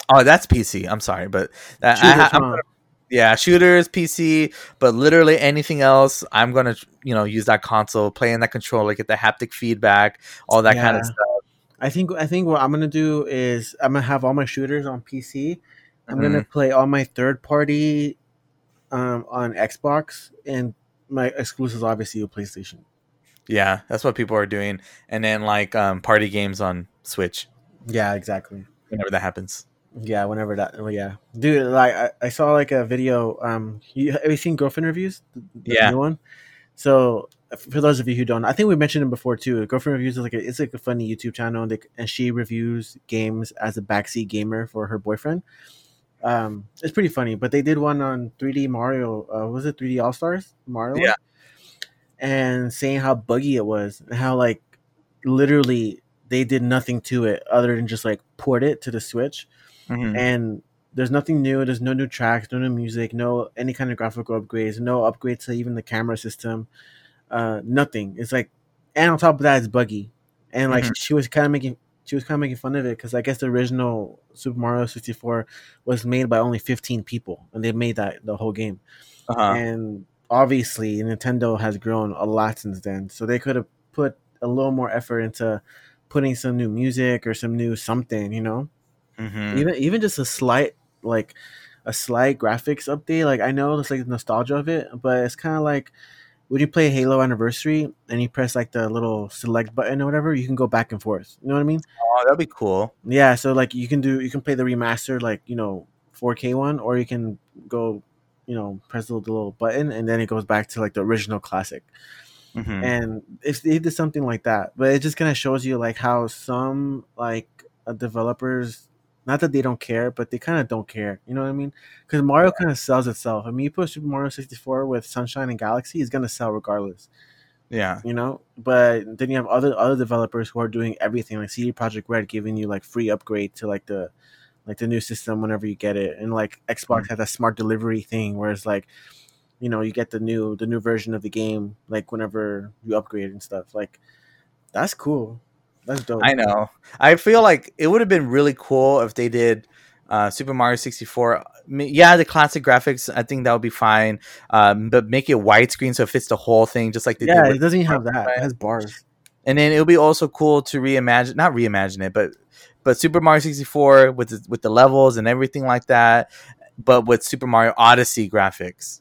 Oh, that's PC. I'm sorry, but that, shooters, I'm gonna yeah shooters pc but literally anything else i'm gonna you know use that console play in that controller get the haptic feedback all that kind of stuff I think I think what I'm gonna do is I'm gonna have all my shooters on PC. I'm gonna Mhm. play all my third party um, on Xbox and my exclusives obviously with PlayStation. Yeah that's what people are doing and then like um party games on switch Yeah, exactly. whenever that happens Yeah, whenever that. Well, yeah, dude. Like I, I saw like a video. Um, you have you seen girlfriend reviews? The, the Yeah. new one. So for those of you who don't, I think we mentioned it before too. Girlfriend reviews is like a, it's like a funny YouTube channel, and, they, and she reviews games as a backseat gamer for her boyfriend. Um, it's pretty funny. But they did one on 3D Mario. Uh, was it 3D All Stars Mario? Yeah. And saying how buggy it was, and how like literally they did nothing to it other than just like port it to the Switch Mhm. and there's nothing new. There's no new tracks, no new music, no any kind of graphical upgrades, no upgrades to even the camera system. Uh, nothing. It's like, and on top of that, it's buggy. And like Mhm. she was kind of making, she was kind of making fun of it because I guess the original Super Mario 64 was made by only 15 people, and they made that the whole game. uh-huh. And obviously, Nintendo has grown a lot since then, so they could have put a little more effort into putting some new music or some new something, you know? Mhm. even even just a slight like a slight graphics update like i know it's like the nostalgia of it but it's kind of like when you play halo anniversary and you press like the little select button or whatever you can go back and forth you know what i mean? Oh that'd be cool. Yeah so like you can do you can play the remastered like you know 4k one or you can go, you know, press the little button, and then it goes back to like the original classic. Mhm. And if they did something like that, but it just kind of shows you like how some like uh, developers, not that they don't care, but they kind of don't care. You know what I mean? Because Mario kind of sells itself. I mean, you put Super Mario sixty four with Sunshine and Galaxy, it's gonna sell regardless. yeah. You know, but then you have other other developers who are doing everything, like CD Projekt Red, giving you like free upgrade to like the like the new system whenever you get it, and like Xbox Mhm. has that smart delivery thing, where it's like, you know, you get the new the new version of the game like whenever you upgrade and stuff. Like, that's cool. That's dope. I know. I feel like it would have been really cool if they did uh, Super Mario 64. Yeah, the classic graphics, I think that would be fine. Um, but make it widescreen so it fits the whole thing, just like they Yeah, did. it doesn't even have that. It has bars. And then it'll be also cool to reimagine, not reimagine it, but but Super Mario 64 with the, with the levels and everything like that, but with Super Mario Odyssey graphics.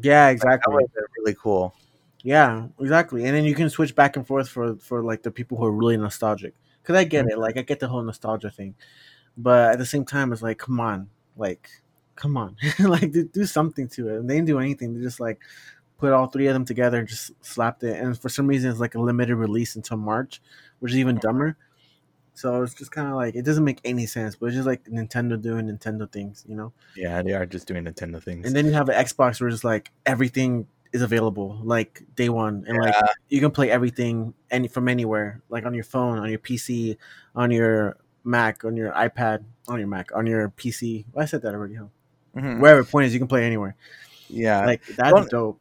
Yeah, That exactly. would have really cool. Yeah, exactly. And then you can switch back and forth for for like the people who are really nostalgic. Cause I get it, like I get the whole nostalgia thing, but at the same time, it's like, come on, like, come on, <laughs> like do, do something to it. And they didn't do anything. They're just like put all three of them together and just slapped it. And for some reason, it's like a limited release until March, which is even dumber. So it's just kind of like it doesn't make any sense, but it's just like Nintendo doing Nintendo things, you know. Yeah, they are just doing Nintendo things. And then you have an Xbox where it's like everything is available, like day one, and like you can play everything any from anywhere, like on your phone, on your PC, on your Mac, on your iPad, on your Mac, on your PC. Well, I said that already, huh? Mhm. Wherever point is, you can play anywhere. yeah, Like that's Well, dope.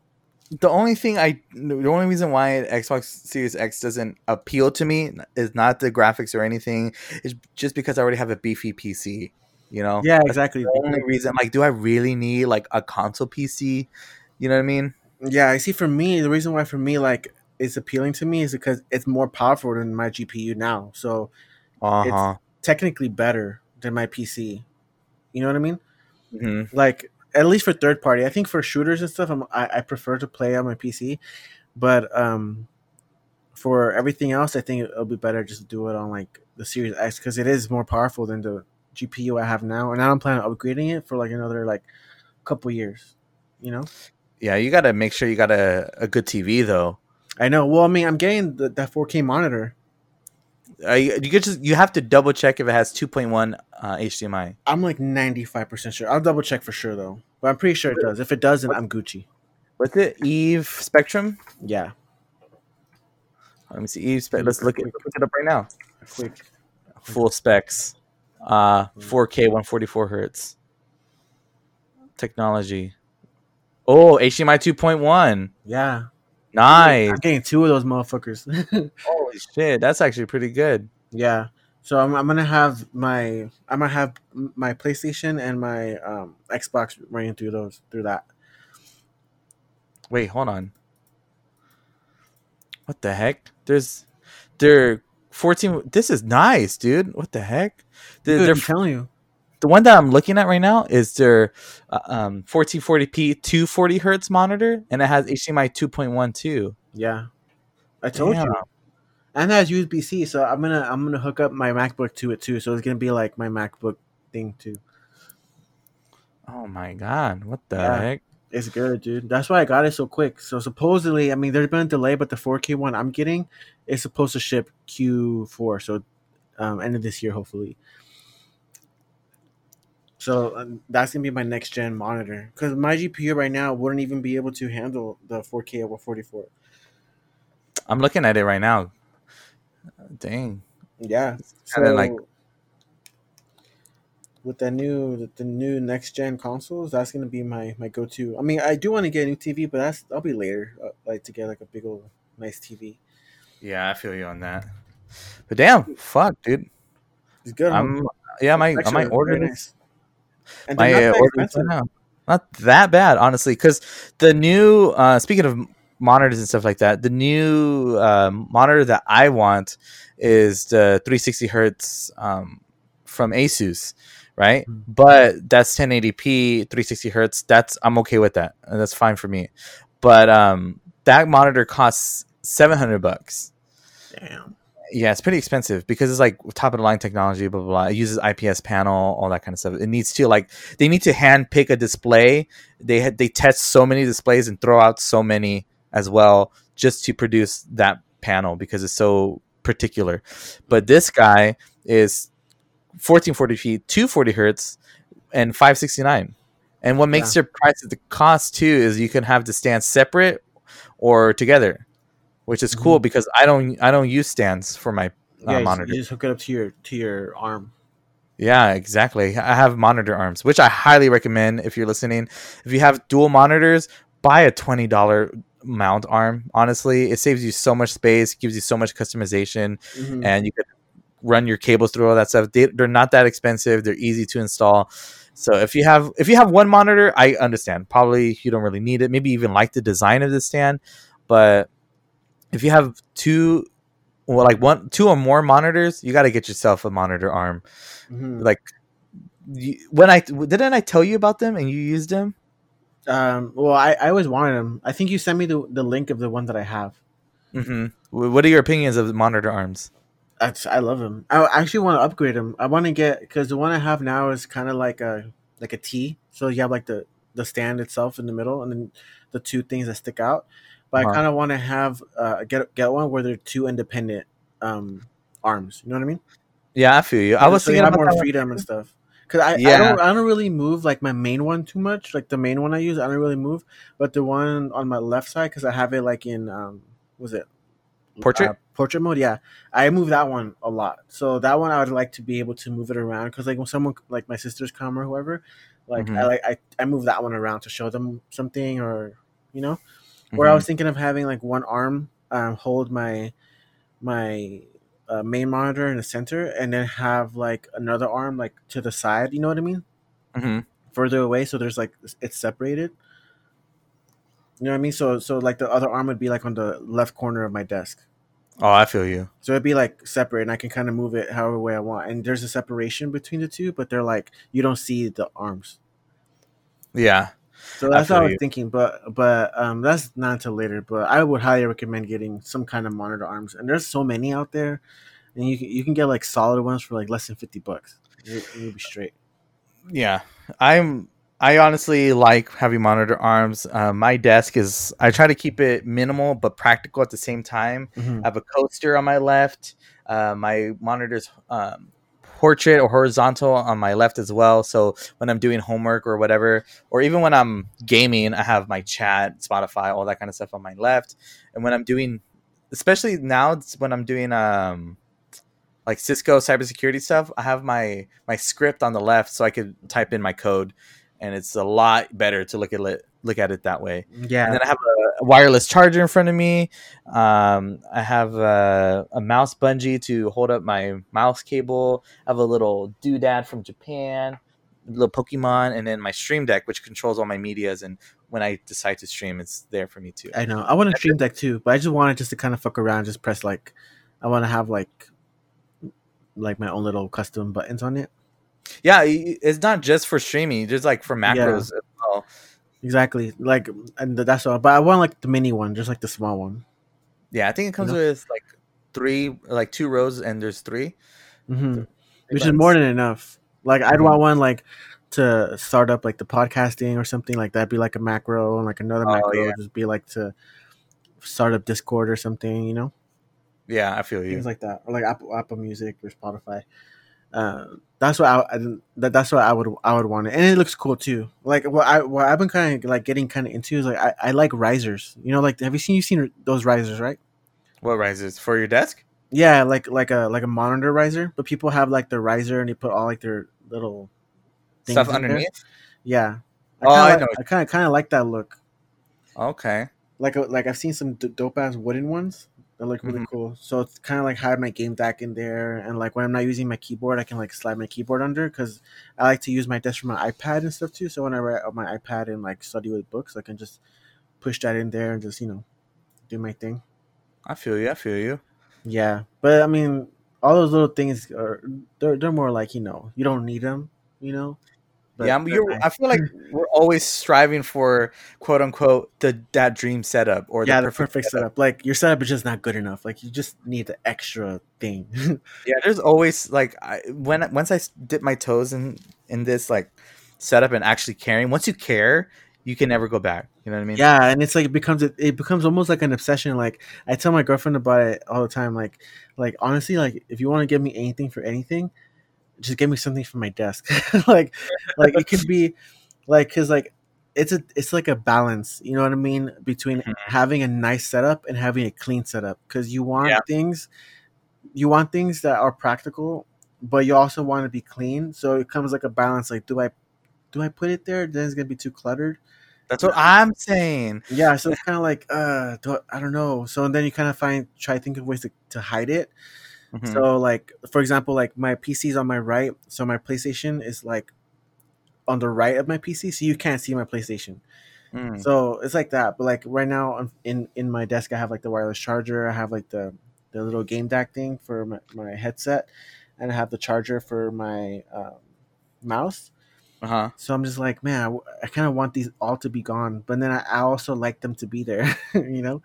The only thing I, the only reason why Xbox Series X doesn't appeal to me is not the graphics or anything. It's just because I already have a beefy PC. You know. Yeah, exactly. The only reason, like, do I really need like a console PC? You know what I mean? Yeah, I see. For me, the reason why for me like it's appealing to me is because it's more powerful than my GPU now. So Uh huh. technically better than my PC. You know what I mean? hmm like at least for third party. I think for shooters and stuff, I'm, I I prefer to play on my PC, but um, for everything else, I think it'll be better just to do it on like the Series X because it is more powerful than the GPU I have now, and I don't plan on upgrading it for like another like couple years. You know, Yeah, you got to make sure you got a, a good TV though. I know. Well, I mean, I'm getting the, that 4K monitor. You, just you have to double check if it has 2.1 uh, HDMI. I'm like 95 percent sure. I'll double check for sure though, but I'm pretty sure it does. If it doesn't, I'm Gucci. What's it? Eve Spectrum. Yeah, Let me see. Eve. Let's look it, look it up right now. quick. Full specs. Uh, 4K, 144 hertz. Technology. Oh, HDMI 2.1. Yeah, Nice. I'm getting two of those motherfuckers. <laughs> Holy shit, that's actually pretty good. Yeah. So I'm, I'm gonna have my I'm gonna have my PlayStation and my um, Xbox running through those through that. Wait, hold on. What the heck? There's, they're 14. This is nice, dude. What the heck? They're, Dude, they're I'm telling you. The one that I'm looking at right now is their uh, um 1440p 240 hertz monitor, and it has HDMI 2.1 too. Yeah. I told Damn. you. And it has USB C, so I'm gonna I'm gonna hook up my MacBook to it too. So it's gonna be like my MacBook thing too. Oh my god, what the Yeah. heck? It's good, dude. That's why I got it so quick. So supposedly, I mean, there's been a delay, but the 4K one I'm getting is supposed to ship Q4, so um, end of this year, hopefully. So um, that's gonna be my next gen monitor because my GPU right now wouldn't even be able to handle the 4K over 44. I'm looking at it right now. Dang. Yeah, so like- with the new the new next gen consoles, that's gonna be my my go to. I mean, I do want to get a new TV, but that's I'll be later, uh, like to get like a big old nice TV. Yeah, I feel you on that. But damn, fuck, dude. It's good. I'm yeah, I might I might order this. nice. And My uh, not now. Not that bad, honestly, because the new uh, speaking of monitors and stuff like that, the new um, monitor that I want is the 360 hertz um, from Asus, right? Mhm. But that's 1080p, 360 hertz. That's I'm okay with that. and That's fine for me. But um, that monitor costs 700 bucks. Damn. Yeah, it's pretty expensive because it's like top of the line technology, blah, blah blah. It uses IPS panel, all that kind of stuff. It needs to like they need to hand pick a display. They had they test so many displays and throw out so many as well just to produce that panel because it's so particular. But this guy is 1440p, 240 hertz, and 569. And what makes Yeah. your price of the cost too is you can have the stands separate or together, which is cool because I don't I don't use stands for my uh, Yeah, you- monitor. you just hook it up to your to your arm. Yeah, exactly. I have monitor arms, which I highly recommend if you're listening. If you have dual monitors, buy a twenty dollar mount arm. Honestly, it saves you so much space, gives you so much customization, Mhm. and you could run your cables through all that stuff. They, they're not that expensive. They're easy to install. So if you have if you have one monitor, I understand. Probably you don't really need it. Maybe even like the design of the stand, but if you have two, well, like one, two or more monitors, you got to get yourself a monitor arm Mhm. like you, when I didn't I tell you about them and you used them. Um, well, I, I always wanted them. I think you sent me the, the link of the one that I have. Mm-hmm. What are your opinions of the monitor arms? That's I love them. I actually want to upgrade them. I want to get because the one I have now is kind of like a like a T. So you have like the the stand itself in the middle, and then the two things that stick out. But Uh-huh. I kind of want to have uh, get get one where they're two independent um arms. You know what I mean? Yeah, I feel you. I was so you thinking have about more one. freedom and stuff. Cause I, I don't I don't really move like my main one too much. Like the main one I use, I don't really move. But the one on my left side, because I have it like in um, was it Portrait? Uh, portrait mode? Yeah, I move that one a lot. So that one I would like to be able to move it around because like when someone like my sisters come or whoever, like I Mhm. like I, I move that one around to show them something or you know. Where I Mhm. was thinking of having like one arm um, hold my my uh, main monitor in the center, and then have like another arm like to the side. You know what I mean? Mhm. Further away, so there's like it's separated. You know what I mean? So so like the other arm would be like on the left corner of my desk. Oh, I feel you. So it'd be like separate, and I can kind of move it however way I want. And there's a separation between the two, but they're like you don't see the arms. Yeah. So that's what I was you. thinking, but but um, that's not until later. But I would highly recommend getting some kind of monitor arms, and there's so many out there, and you can you can get like solid ones for like less than fifty bucks. You- You'll be straight. Yeah. I'm I honestly like having monitor arms. Uh, my desk is I try to keep it minimal but practical at the same time. I have a coaster on my left. Uh, my monitor's um, portrait or horizontal on my left as well. So when I'm doing homework or whatever, or even when I'm gaming, I have my chat, Spotify, all that kind of stuff on my left. And when I'm doing, especially now, it's when I'm doing um, like Cisco cybersecurity stuff, I have my my script on the left, so I could type in my code, and it's a lot better to look at it look at it that way Yeah, and then I have a wireless charger in front of me. Um, I have a, a mouse bungee to hold up my mouse cable. I have a little doodad from Japan, a little Pokemon, and then my Stream Deck, which controls all my medias. And when I decide to stream, it's there for me too. I know. I want a Stream Deck too, but I just wanted just to kind of fuck around, just press like, I want to have like, like my own little custom buttons on it. Yeah, it's not just for streaming; just like for macros as well. Exactly, like, and that's all. But I want like the mini one, just like the small one. Yeah, I think it comes know? with like three, like two rows, and there's three. hmm Three Which is more than enough. Like, I'd Mhm. want one like to start up like the podcasting or something like that. Be like a macro, and like another Oh, macro yeah. would just be like to start up Discord or something. You know. Yeah, I feel you. things like that, or like Apple Apple Music or Spotify. Uh, that's what I, I that, that's what I would I would want it, and it looks cool too. Like what I what I've been kind of like getting kind of into is like I, I like risers. You know, like have you seen you seen those risers, right? What risers for your desk? Yeah, like like a like a monitor riser, but people have like the riser and they put all like their little things Stuff in there. underneath. Yeah, Oh, I know. like- I kind of kind of like that look. Okay. Like a, like I've seen some d- dope ass wooden ones that look really Mhm. cool. So it's kind of like hide my game deck in there, and like when I'm not using my keyboard, I can like slide my keyboard under because I like to use my desk for my iPad and stuff too. So when I write on my iPad and like study with books, I can just push that in there and just you know do my thing. I feel you. I feel you. Yeah, but I mean, all those little things are they're they're more like you know you don't need them, you know. But yeah, you're, nice. I feel like <laughs> we're always striving for quote unquote the that dream setup or yeah, the the perfect setup. Like your setup is just not good enough. Like you just need the extra thing. <laughs> Yeah, there's always like I, when once I dip my toes in in this like setup and actually caring. Once you care, you can never go back. You know what I mean? yeah, and it's like it becomes it becomes almost like an obsession. Like I tell my girlfriend about it all the time. Like like honestly, like if you want to give me anything for anything, just give me something from my desk. <laughs> like like it could be like because like it's a it's like a balance. You know what I mean between Mhm. having a nice setup and having a clean setup because you want Yeah. things you want things that are practical, but you also want to be clean. So it comes like a balance. Like do I do I put it there? Then it's gonna be too cluttered. That's what I'm saying. Yeah, so it's kind of like, uh, do I, I don't know. So then you kind of find try to think of ways to, to hide it. Mhm. So like, for example, like my PC is on my right, so my PlayStation is like on the right of my PC, so you can't see my PlayStation. Mm. So it's like that. But like right now, on- in in my desk, I have like the wireless charger. I have like the the little game DAC thing for my, my headset, and I have the charger for my um, mouse. Uh-huh. So I'm just like, man, I, kind of want these all to be gone, but then I, I also like them to be there, <laughs> you know?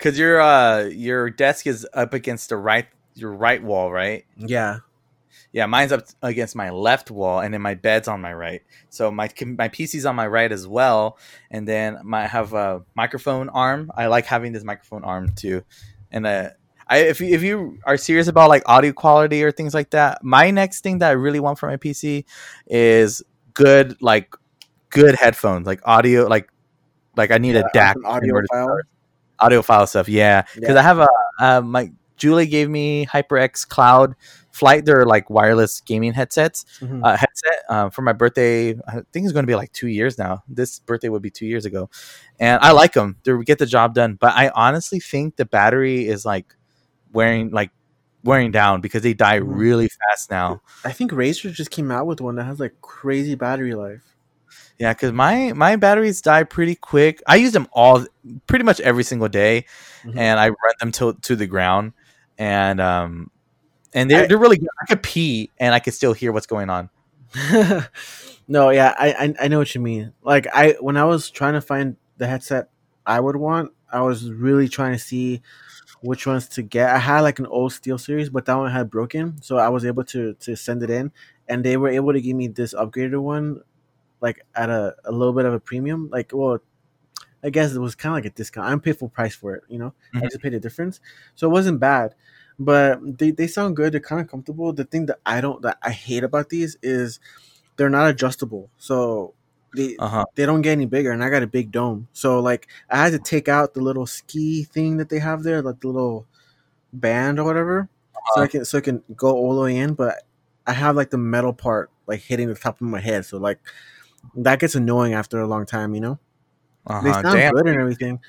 Cause your uh your desk is up against the right your right wall, right? Yeah. Yeah, mine's up against my left wall, and then my bed's on my right. So my my PC's on my right as well, and then my I have a microphone arm. I like having this microphone arm too, and uh, I if you, if you are serious about like audio quality or things like that, my next thing that I really want for my PC is good like good headphones, like audio, like like I need a DAC audio order to file. Audio file stuff. Yeah, because I have a uh, my Julie gave me HyperX Cloud Flight. They're like wireless gaming headsets. Mhm. Uh, headset uh, for my birthday. I think it's going to be like two years now. This birthday would be two years ago, and I like them. They get the job done. But I honestly think the battery is like wearing like wearing down because they die Mhm. really fast now. I think Razer just came out with one that has like crazy battery life. Yeah, because my my batteries die pretty quick. I use them all pretty much every single day. Mhm. and I run them to to the ground, and um, and they're I- they're really good. I could pee and I could still hear what's going on. <laughs> no, yeah, I, I I know what you mean. Like I when I was trying to find the headset I would want, I was really trying to see which ones to get. I had like an old SteelSeries, but that one had broken, so I was able to to send it in, and they were able to give me this upgraded one, like at a, a little bit of a premium. Like, well, I guess it was kind of like a discount. I'm paid full price for it, you know. I Mhm. just paid the difference, so it wasn't bad. But they, they sound good. They're kind of comfortable. The thing that I don't that I hate about these is they're not adjustable. So they Uh huh. they don't get any bigger, and I got a big dome. So like I had to take out the little ski thing that they have there, like the little band or whatever, so I can so I can go all the way in. But I have like the metal part like hitting the top of my head, so like that gets annoying after a long time, you know. Uh They sound Damn. good and everything.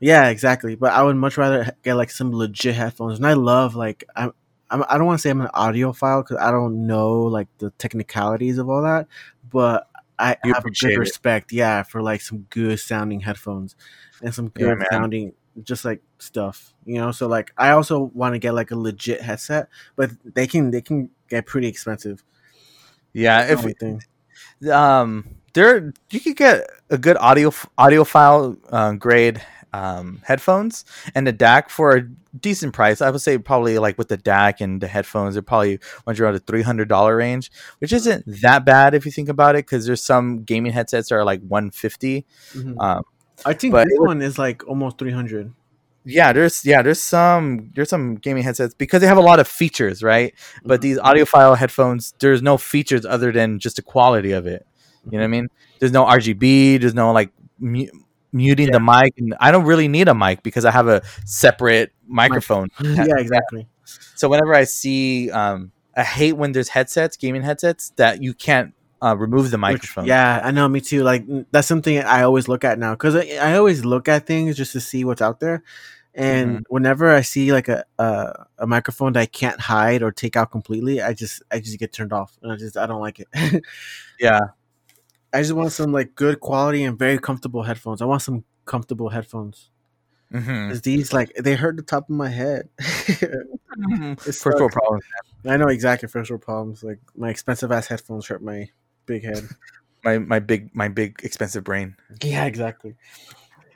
Yeah, exactly. But I would much rather get like some legit headphones. And I love like I'm, I'm I don't want to say I'm an audiophile because I don't know like the technicalities of all that, but I You have a good it. respect, yeah, for like some good sounding headphones and some good man. sounding just like stuff, you know. So like I also want to get like a legit headset, but they can they can get pretty expensive. Yeah. If. Um, there you could get a good audio audiophile uh, grade um headphones and a DAC for a decent price. I would say probably like with the DAC and the headphones, they're probably runs around the three hundred dollar range, which isn't that bad if you think about it. Because there's some gaming headsets that are like one fifty. Mhm. Um, I think this one is like almost three hundred. Yeah there's yeah there's some there's some gaming headsets because they have a lot of features right? But Mhm. these audiophile headphones there's no features other than just the quality of it. You know what i mean? There's no rgb there's no like mu- muting the mic and i don't really need a mic because i have a separate microphone. <laughs> Yeah, exactly. so whenever i see um i hate when there's headsets gaming headsets that you can't uh, remove the Which- microphone yeah, I know. Me too. Like that's something I always look at now because I, I always look at things just to see what's out there. And Mm-hmm. whenever I see like a, a a microphone that I can't hide or take out completely, I just I just get turned off, and I just I don't like it. <laughs> yeah I just want some like good quality and very comfortable headphones. I want some comfortable headphones. Mhm. 'Cause these like they hurt the top of my head. <laughs> It first world sucks. problem I know exactly first world problems. Like my expensive ass headphones hurt my big head. <laughs> My my big my big expensive brain. Yeah, exactly.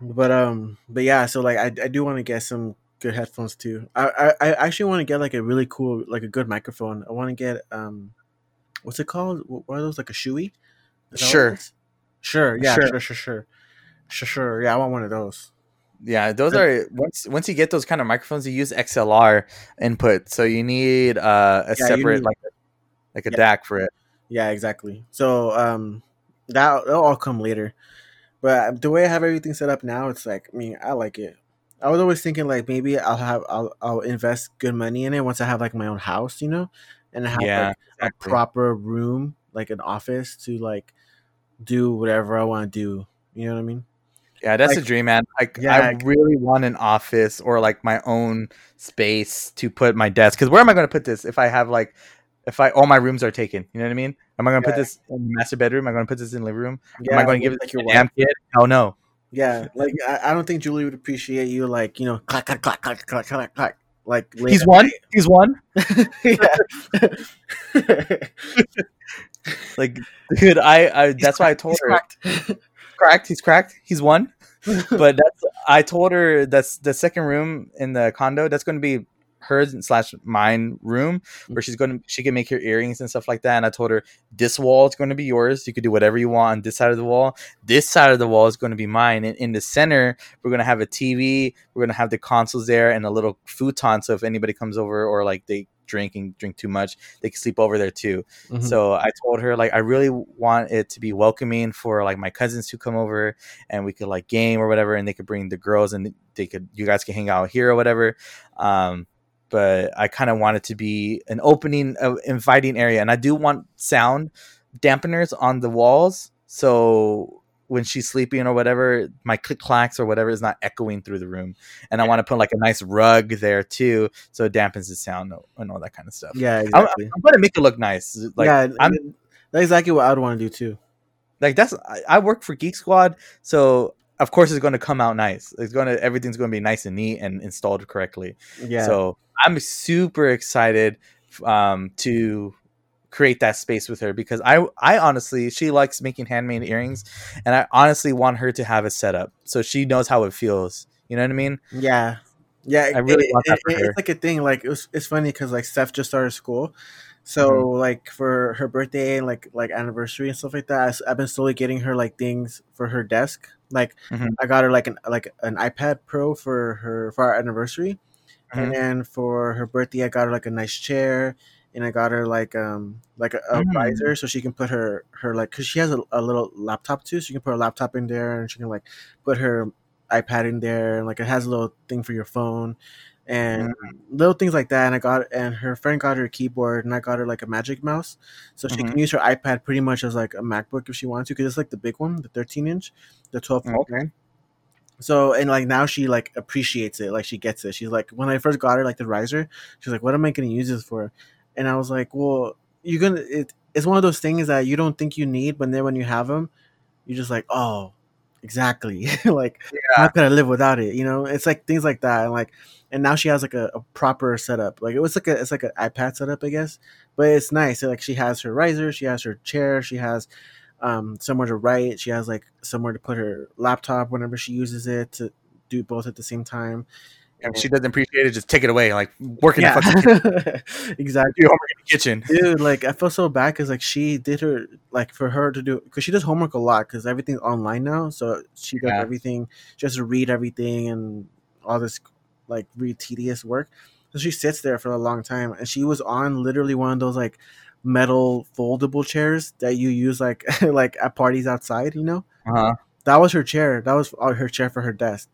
But um, but yeah, so like I, I do want to get some good headphones too. I I, I actually want to get like a really cool like a good microphone. I want to get um, what's it called? What are those like a Shui? Sure. Sure. Yeah. Sure. Sure. Sure. Sure. Sure. Sure. Yeah, I want one of those. Yeah, those are once once you get those kind of microphones, you use XLR input, so you need uh, a Yeah, separate need- like a, like a Yeah. DAC for it. Yeah, exactly. So um, that that'll all come later. But the way I have everything set up now, it's like I mean, I like it. I was always thinking like maybe I'll have I'll I'll invest good money in it once I have like my own house, you know, and have Yeah, like a proper room, like an office to like do whatever I want to do. You know what I mean? Yeah, that's Like- a dream, man. Like, Yeah, I really want an office or like my own space to put my desk. Because where am I going to put this if I have like, if I all my rooms are taken? You know what I mean? Am I going to put this in the master bedroom? Am I going to put this in the living room? Yeah, am I going to give it like your damn kid? Hell no. Yeah, like I, I don't think Julie would appreciate you like you know clack clack clack clack clack clack clack like late He's one. He's one. <laughs> yeah. <laughs> <laughs> Like, dude, I, I that's why I told He's her cracked. cracked. He's cracked. He's one. but that's I told her that's the second room in the condo. That's going to be hers slash mine room where she's going to she can make her earrings and stuff like that. And I told her this wall is going to be yours. You could do whatever you want on this side of the wall. This side of the wall is going to be mine. And in the center, we're going to have a TV. We're going to have the consoles there and a little futon. So if anybody comes over or like they drink and drink too much, they can sleep over there too. Mhm. So I told her like I really want it to be welcoming for like my cousins to come over and we could like game or whatever and they could bring the girls and they could you guys can hang out here or whatever. Um but I kind of want it to be an opening of inviting area and I do want sound dampeners on the walls so when she's sleeping or whatever, my click clacks or whatever is not echoing through the room. And I want to put like a nice rug there too, so it dampens the sound and all that kind of stuff. yeah, I'm. I'm gonna make it look nice. Like yeah, I'm- that's exactly what I would want to do too. like that's I, I work for Geek Squad, so of course it's going to come out nice. It's going to everything's going to be nice and neat and installed correctly. Yeah, So I'm super excited um, to create that space with her because I I honestly she likes making handmade earrings, and I honestly want her to have a setup so she knows how it feels. You know what I mean? yeah, yeah. I really it- want that it- for it- her. It's like a thing. Like it was, it's funny because like Steph just started school, so Mm-hmm. like for her birthday and like like anniversary and stuff like that, I've been slowly getting her like things for her desk. Like Mhm. I got her like an like an iPad Pro for her for our anniversary, Mhm. and then for her birthday, I got her like a nice chair, and I got her like um like a, a Mm. riser so she can put her her like because she has a, a little laptop too, so she can put her laptop in there and she can like put her iPad in there, and like it has a little thing for your phone, and Mm. little things like that. And I got and her friend got her a keyboard, and I got her like a Magic Mouse, so she Mhm. can use her iPad pretty much as like a MacBook if she wants to, because it's like the big one, the 13 inch, the 12. Okay. So and like now she like appreciates it, like she gets it. She's like, when I first got her like the riser, she's like, "What am I going to use this for?" And I was like, "Well, you're gonna." It, it's one of those things that you don't think you need, but then when you have them, you're just like, "Oh, exactly." <laughs> like, how could I live without it? You know, it's like things like that, and like, and now she has like a, a proper setup. Like it was like a it's like an iPad setup, I guess, but it's nice. like she has her riser, she has her chair, she has um somewhere to write, she has like somewhere to put her laptop whenever she uses it to do both at the same time. If she doesn't appreciate it, just take it away. Like work in yeah, the fucking <laughs> exactly. do homework in the kitchen. Dude, like I feel so bad because like she did her like for her to do because she does homework a lot because everything's online now, so she does Yeah. everything just to read everything and all this like really tedious work. So she sits there for a long time, and she was on literally one of those like metal foldable chairs that you use like <laughs> like at parties outside. You know, Uh-huh. that was her chair. That was uh, her chair for her desk.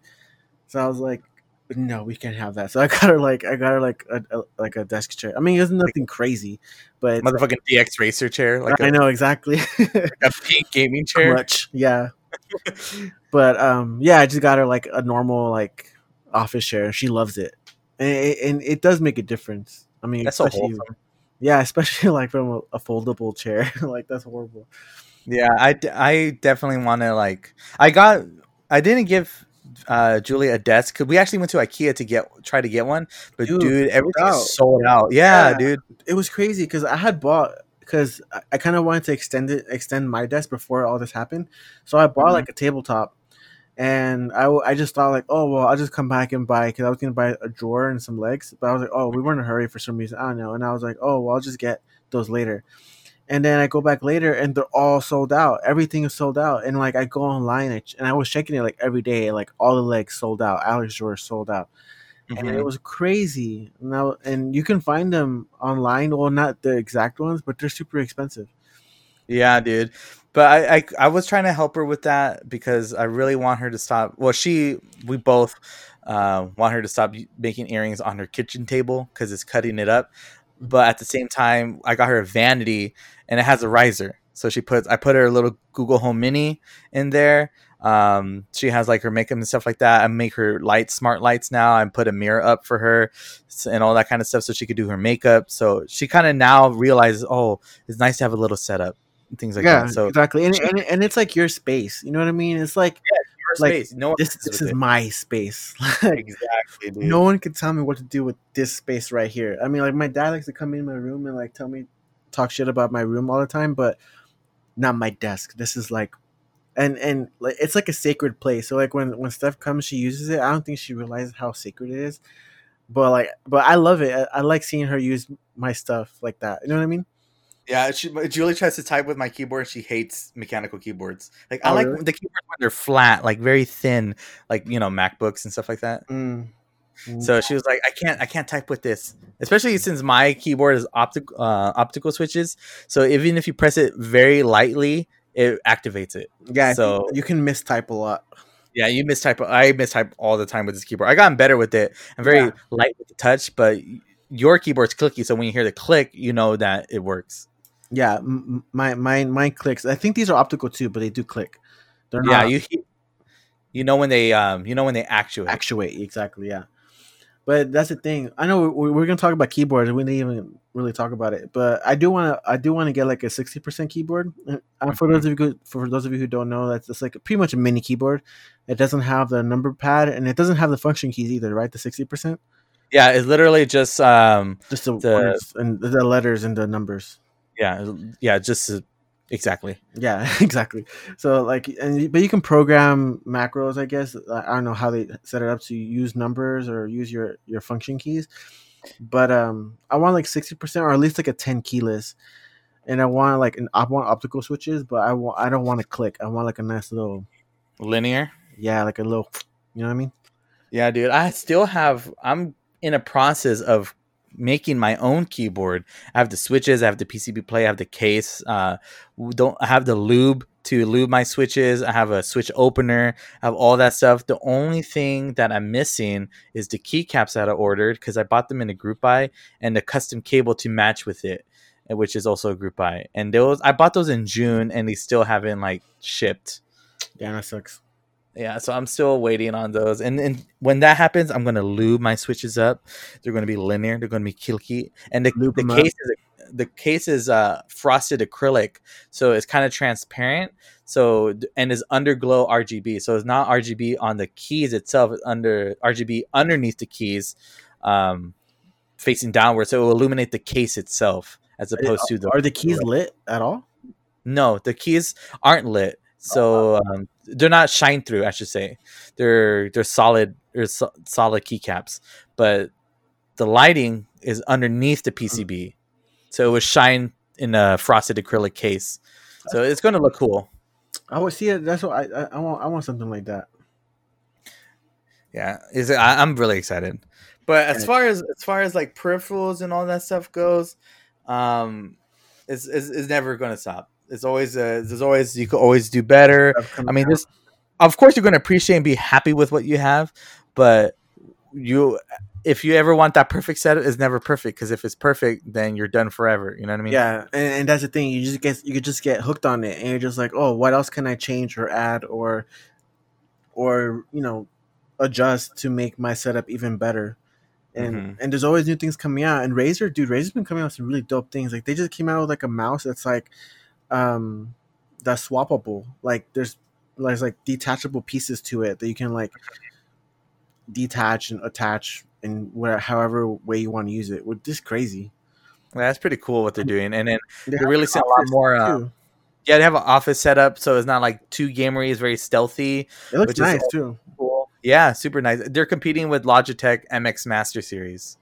So I was like, no, we can't have that. So I got her like I got her like a, a like a desk chair. I mean, it's nothing crazy, but Motherfucking DX racer chair, like I a, know exactly. <laughs> a pink gaming chair. Much, yeah. but um, yeah, I just got her like a normal like office chair. She loves it, and it, and it does make a difference. I mean, That's so especially wholesome. yeah, especially <laughs> like from a, a foldable chair. <laughs> like that's horrible. Yeah, I, d- I definitely want to like. I got. I didn't give uh Julie a desk because we actually went to IKEA to get try to get one, but Dude, dude, out. sold out. Yeah, Yeah. dude. It was crazy because I had bought because I, I kind of wanted to extend it, extend my desk before all this happened. So I bought Mhm. like a tabletop, and I, I just thought like, oh well, I'll just come back and buy because I was gonna buy a drawer and some legs, but I was like, oh, we were in a hurry for some reason, I don't know, and I was like, oh well, I'll just get those later. And then I go back later, and they're all sold out. Everything is sold out, and like I go online, and and I was checking it like every day, like all the legs sold out. Alex drawers sold out and Mhm. it was crazy. Now, and you can find them online. Well, not the exact ones, but they're super expensive. Yeah, dude. But I, I I was trying to help her with that because I really want her to stop. Well, she we both uh, want her to stop making earrings on her kitchen table because it's cutting it up. But at the same time, I got her a vanity and it has a riser. So she puts I put her a little Google Home Mini in there. Um, she has like her makeup and stuff like that. I make her lights, smart lights now. I put a mirror up for her and all that kind of stuff so she could do her makeup. So she kind of now realizes, oh, it's nice to have a little setup and things like yeah, that. So exactly. And, and and it's like your space. You know what I mean? It's like your like, space. No this. This is it. my space. <laughs> like exactly, dude. no one can tell me what to do with this space right here. I mean, like my dad likes to come in my room and like tell me talk shit about my room all the time, but not my desk. This is like. And and like it's like a sacred place. So like when when Steph comes, she uses it. I don't think she realizes how sacred it is. But like, but I love it. I, I like seeing her use my stuff like that. You know what I mean? Yeah, she, Julie tries to type with my keyboard. She hates mechanical keyboards. Like I Oh, like really? the keyboards when they're flat, like very thin, like you know MacBooks and stuff like that. Mm. So she was like, I can't, I can't type with this, especially since my keyboard is optic, uh, optical switches. So even if you press it very lightly, it activates it. yeah, so- you can mistype a lot. Yeah, you mistype. I mistype all the time with this keyboard. I gotten better with it. I'm very Yeah. light with the touch, but your keyboard's clicky, so when you hear the click, you know that it works. Yeah, m- my mine mine clicks. I think these are optical too, but they do click. They're Yeah, not you you know when they um you know when they actuate. actuate exactly. Yeah, but that's the thing. I know we're, we're gonna talk about keyboards. We didn't even really talk about it, but I do want to. I do want to get like a sixty percent keyboard. Uh, for those of you who, for those of you who don't know, that's just like pretty much a mini keyboard. It doesn't have the number pad, and it doesn't have the function keys either. Right, the sixty percent, Yeah, it's literally just um just the, The- words and the letters and the numbers. Yeah yeah just exactly. Yeah, <laughs> exactly. So like, and but you can program macros. I guess I don't know how they set it up to use numbers or use your your function keys. But um, I want like sixty percent or at least like a ten keyless, and I want like an I want optical switches, but I want I don't want to click. I want like a nice little Linear. yeah, like a little. You know what I mean? Yeah, dude. I still have. I'm in a process of making my own keyboard. I have the switches. I have the PCB play. I have the case. Uh, don't I have the lube to lube my switches. I have a switch opener. I have all that stuff. The only thing that I'm missing is the keycaps that I ordered because I bought them in a group buy and the custom cable to match with it, uh, which is also a group buy. And those I bought those in June and they still haven't like shipped. Yeah, that sucks. Yeah, so I'm still waiting on those. And and when that happens, I'm gonna lube my switches up. They're gonna be linear. They're gonna be kilky. And the, Lube the up. case is the case is uh frosted acrylic, so it's kind of transparent. So and is underglow RGB. So it's not RGB on the keys itself. It's under RGB underneath the keys, um, facing downward. So it will illuminate the case itself as opposed to the Are the keys lit at all? no, the keys aren't lit, so um, they're not shine through. I should say they're they're solid. They're so- solid keycaps, but the lighting is underneath the PCB, so it was shine in a frosted acrylic case. So it's going to look cool. I would see it. That's what I, I I want. I want something like that. Yeah, is it, I, I'm really excited. But as far as as far as like peripherals and all that stuff goes, um, it's it's, it's never going to stop. It's always uh, there's always you could always do better. I mean, this, of course, you're going to appreciate and be happy with what you have, but you, if you ever want that perfect setup, it's never perfect because if it's perfect, then you're done forever. You know what I mean? yeah, and, and that's the thing. You just get you could just get hooked on it, and you're just like, oh, what else can I change or add or, or you know, adjust to make my setup even better. And Mhm. and there's always new things coming out. And Razer, dude, Razer's been coming out with some really dope things. Like they just came out with like a mouse that's like, um, that's swappable. Like there's there's like detachable pieces to it that you can like detach and attach in where however way you want to use it. With this crazy. That's pretty cool what they're doing, and then They they're really a lot more. Uh, yeah, they have an office setup, so it's not like too gamery. It's very stealthy. It looks which is nice too. Cool. Yeah, super nice. They're competing with Logitech MX Master Series.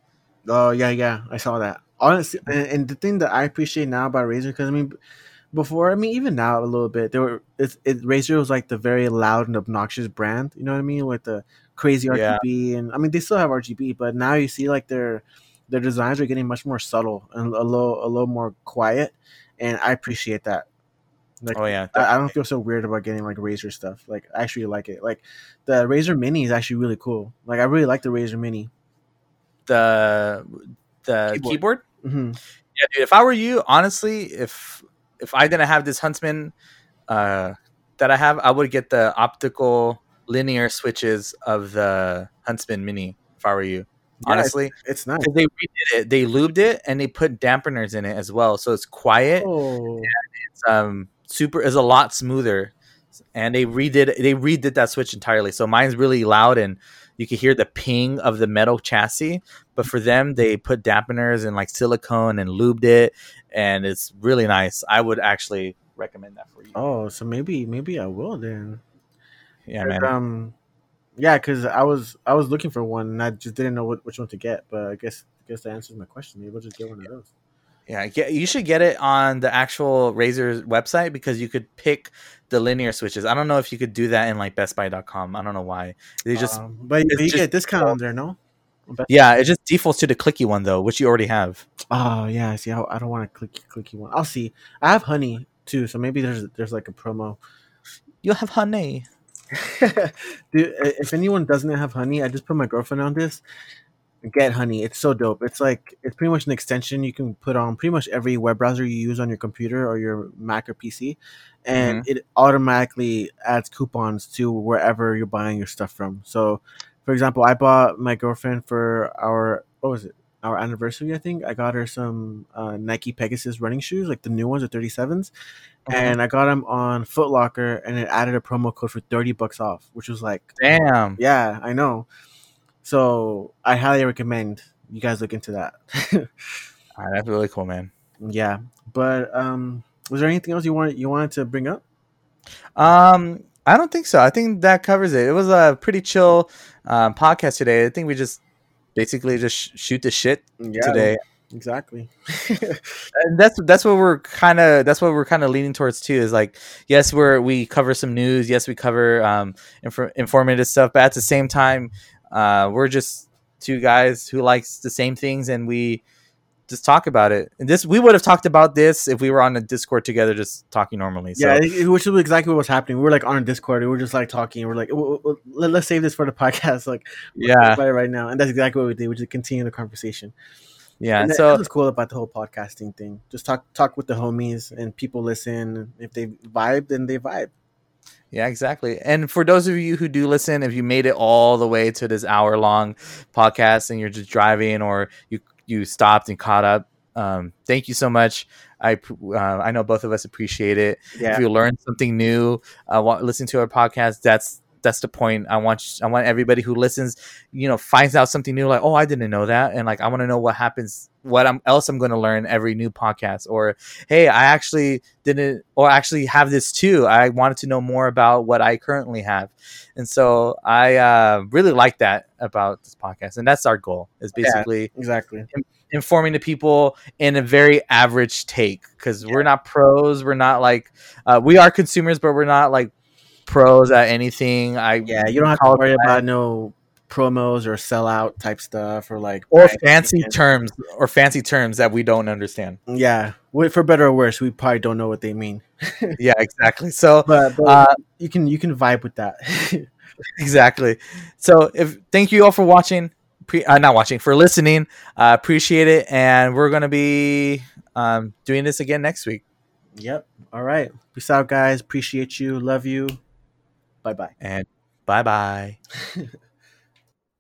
Oh yeah, yeah, I saw that. Honestly, and, and the thing that I appreciate now about Razer, because I mean, before, I mean, even now a little bit, there were it's, it Razer was like the very loud and obnoxious brand. You know what I mean with the crazy Yeah. RGB, and I mean they still have RGB, but now you see like their their designs are getting much more subtle and a little a little more quiet, and I appreciate that. Like, Oh yeah, I, I don't feel so weird about getting like Razer stuff. Like I actually like it. Like the Razer Mini is actually really cool. Like I really like the Razer Mini. the the Keyboard. keyboard. hmm Yeah, dude. If I were you, honestly, if if I didn't have this Huntsman uh, that I have, I would get the optical linear switches of the Huntsman Mini. If I were you, honestly, it's nice. they redid it, they lubed it, and they put dampeners in it as well, so it's quiet. Oh, It's um super is a lot smoother, and they redid they redid that switch entirely. So mine's really loud and. You can hear the ping of the metal chassis, but for them, they put dampeners and like silicone and lubed it, and it's really nice. I would actually recommend that for you. oh, so maybe maybe I will then. Yeah, man. Um, yeah, because I was I was looking for one and I just didn't know what, which one to get. But I guess I guess that answers my question. Maybe I'll just get one of those. Yeah, get, you should get it on the actual Razer's website because you could pick the linear switches. I don't know if you could do that in like BestBuy.com. I don't know why. They just um, but you just- get a discount on there, no? Yeah, it just defaults to the clicky one though, which you already have. Oh yeah, see, I, I don't want a clicky clicky one. I'll see. I have honey too, so maybe there's there's like a promo. You have honey. <laughs> Dude, if anyone doesn't have honey, I just put my girlfriend on this. Get honey. It's so dope. It's like it's pretty much an extension you can put on pretty much every web browser you use on your computer or your Mac or PC, and mm-hmm. it automatically adds coupons to wherever you're buying your stuff from. So, for example, I bought my girlfriend for our what was it? Our anniversary, I think. I got her some uh, Nike Pegasus running shoes, like the new ones, the 37s and I got them on Foot Locker, and it added a promo code for thirty bucks off, which was like, Damn. yeah, I know. So I highly recommend you guys look into that. All right, <laughs> that's really cool, man. yeah, but um, was there anything else you wanted you wanted to bring up? Um, I don't think so. I think that covers it. It was a pretty chill um, podcast today. I think we just basically just sh- shoot the shit Yeah, today. exactly. <laughs> and that's that's what we're kind of that's what we're kind of leaning towards too is like yes we're we cover some news yes we cover um infor- informative stuff but at the same time uh we're just two guys who likes the same things and we just talk about it and this we would have talked about this if we were on a discord together just talking normally so yeah, which is exactly what was happening. We were like on a Discord, and we were just like talking. And we're like, "W- w- let, let's save this for the <laughs> podcast. Like, yeah about it right now, and that's exactly what we did. We just continue the conversation. yeah and so that was cool about the whole podcasting thing. Just talk talk with the homies, and people listen. If they vibe, then they vibe. Yeah, exactly. And for those of you who do listen, if you made it all the way to this hour long podcast and you're just driving or you you stopped and caught up, um, thank you so much. I uh, I know both of us appreciate it. Yeah, If you learned something new, uh, listen to our podcast. That's that's the point. I want I want everybody who listens, you know, finds out something new. Like, oh, I didn't know that, and like I want to know what happens, what I'm else I'm going to learn every new podcast. Or, hey, I actually didn't, or actually have this too. I wanted to know more about what I currently have, and so I uh, really like that about this podcast, and that's our goal. Is Yeah. basically exactly. informing the people in a very average take because we're not pros we're not like uh, we are consumers but we're not like pros at anything i Yeah, you don't have to worry that. about no promos or sellout type stuff or like or fancy terms or fancy terms that we don't understand Yeah, for better or worse, we probably don't know what they mean. <laughs> yeah exactly so But, but uh, you can you can vibe with that. <laughs> exactly so if thank you all for watching pre, uh, not watching for listening uh, appreciate it and we're gonna be um, doing this again next week yep. All right. Peace out, guys. Appreciate you. Love you. Bye bye. and bye bye <laughs>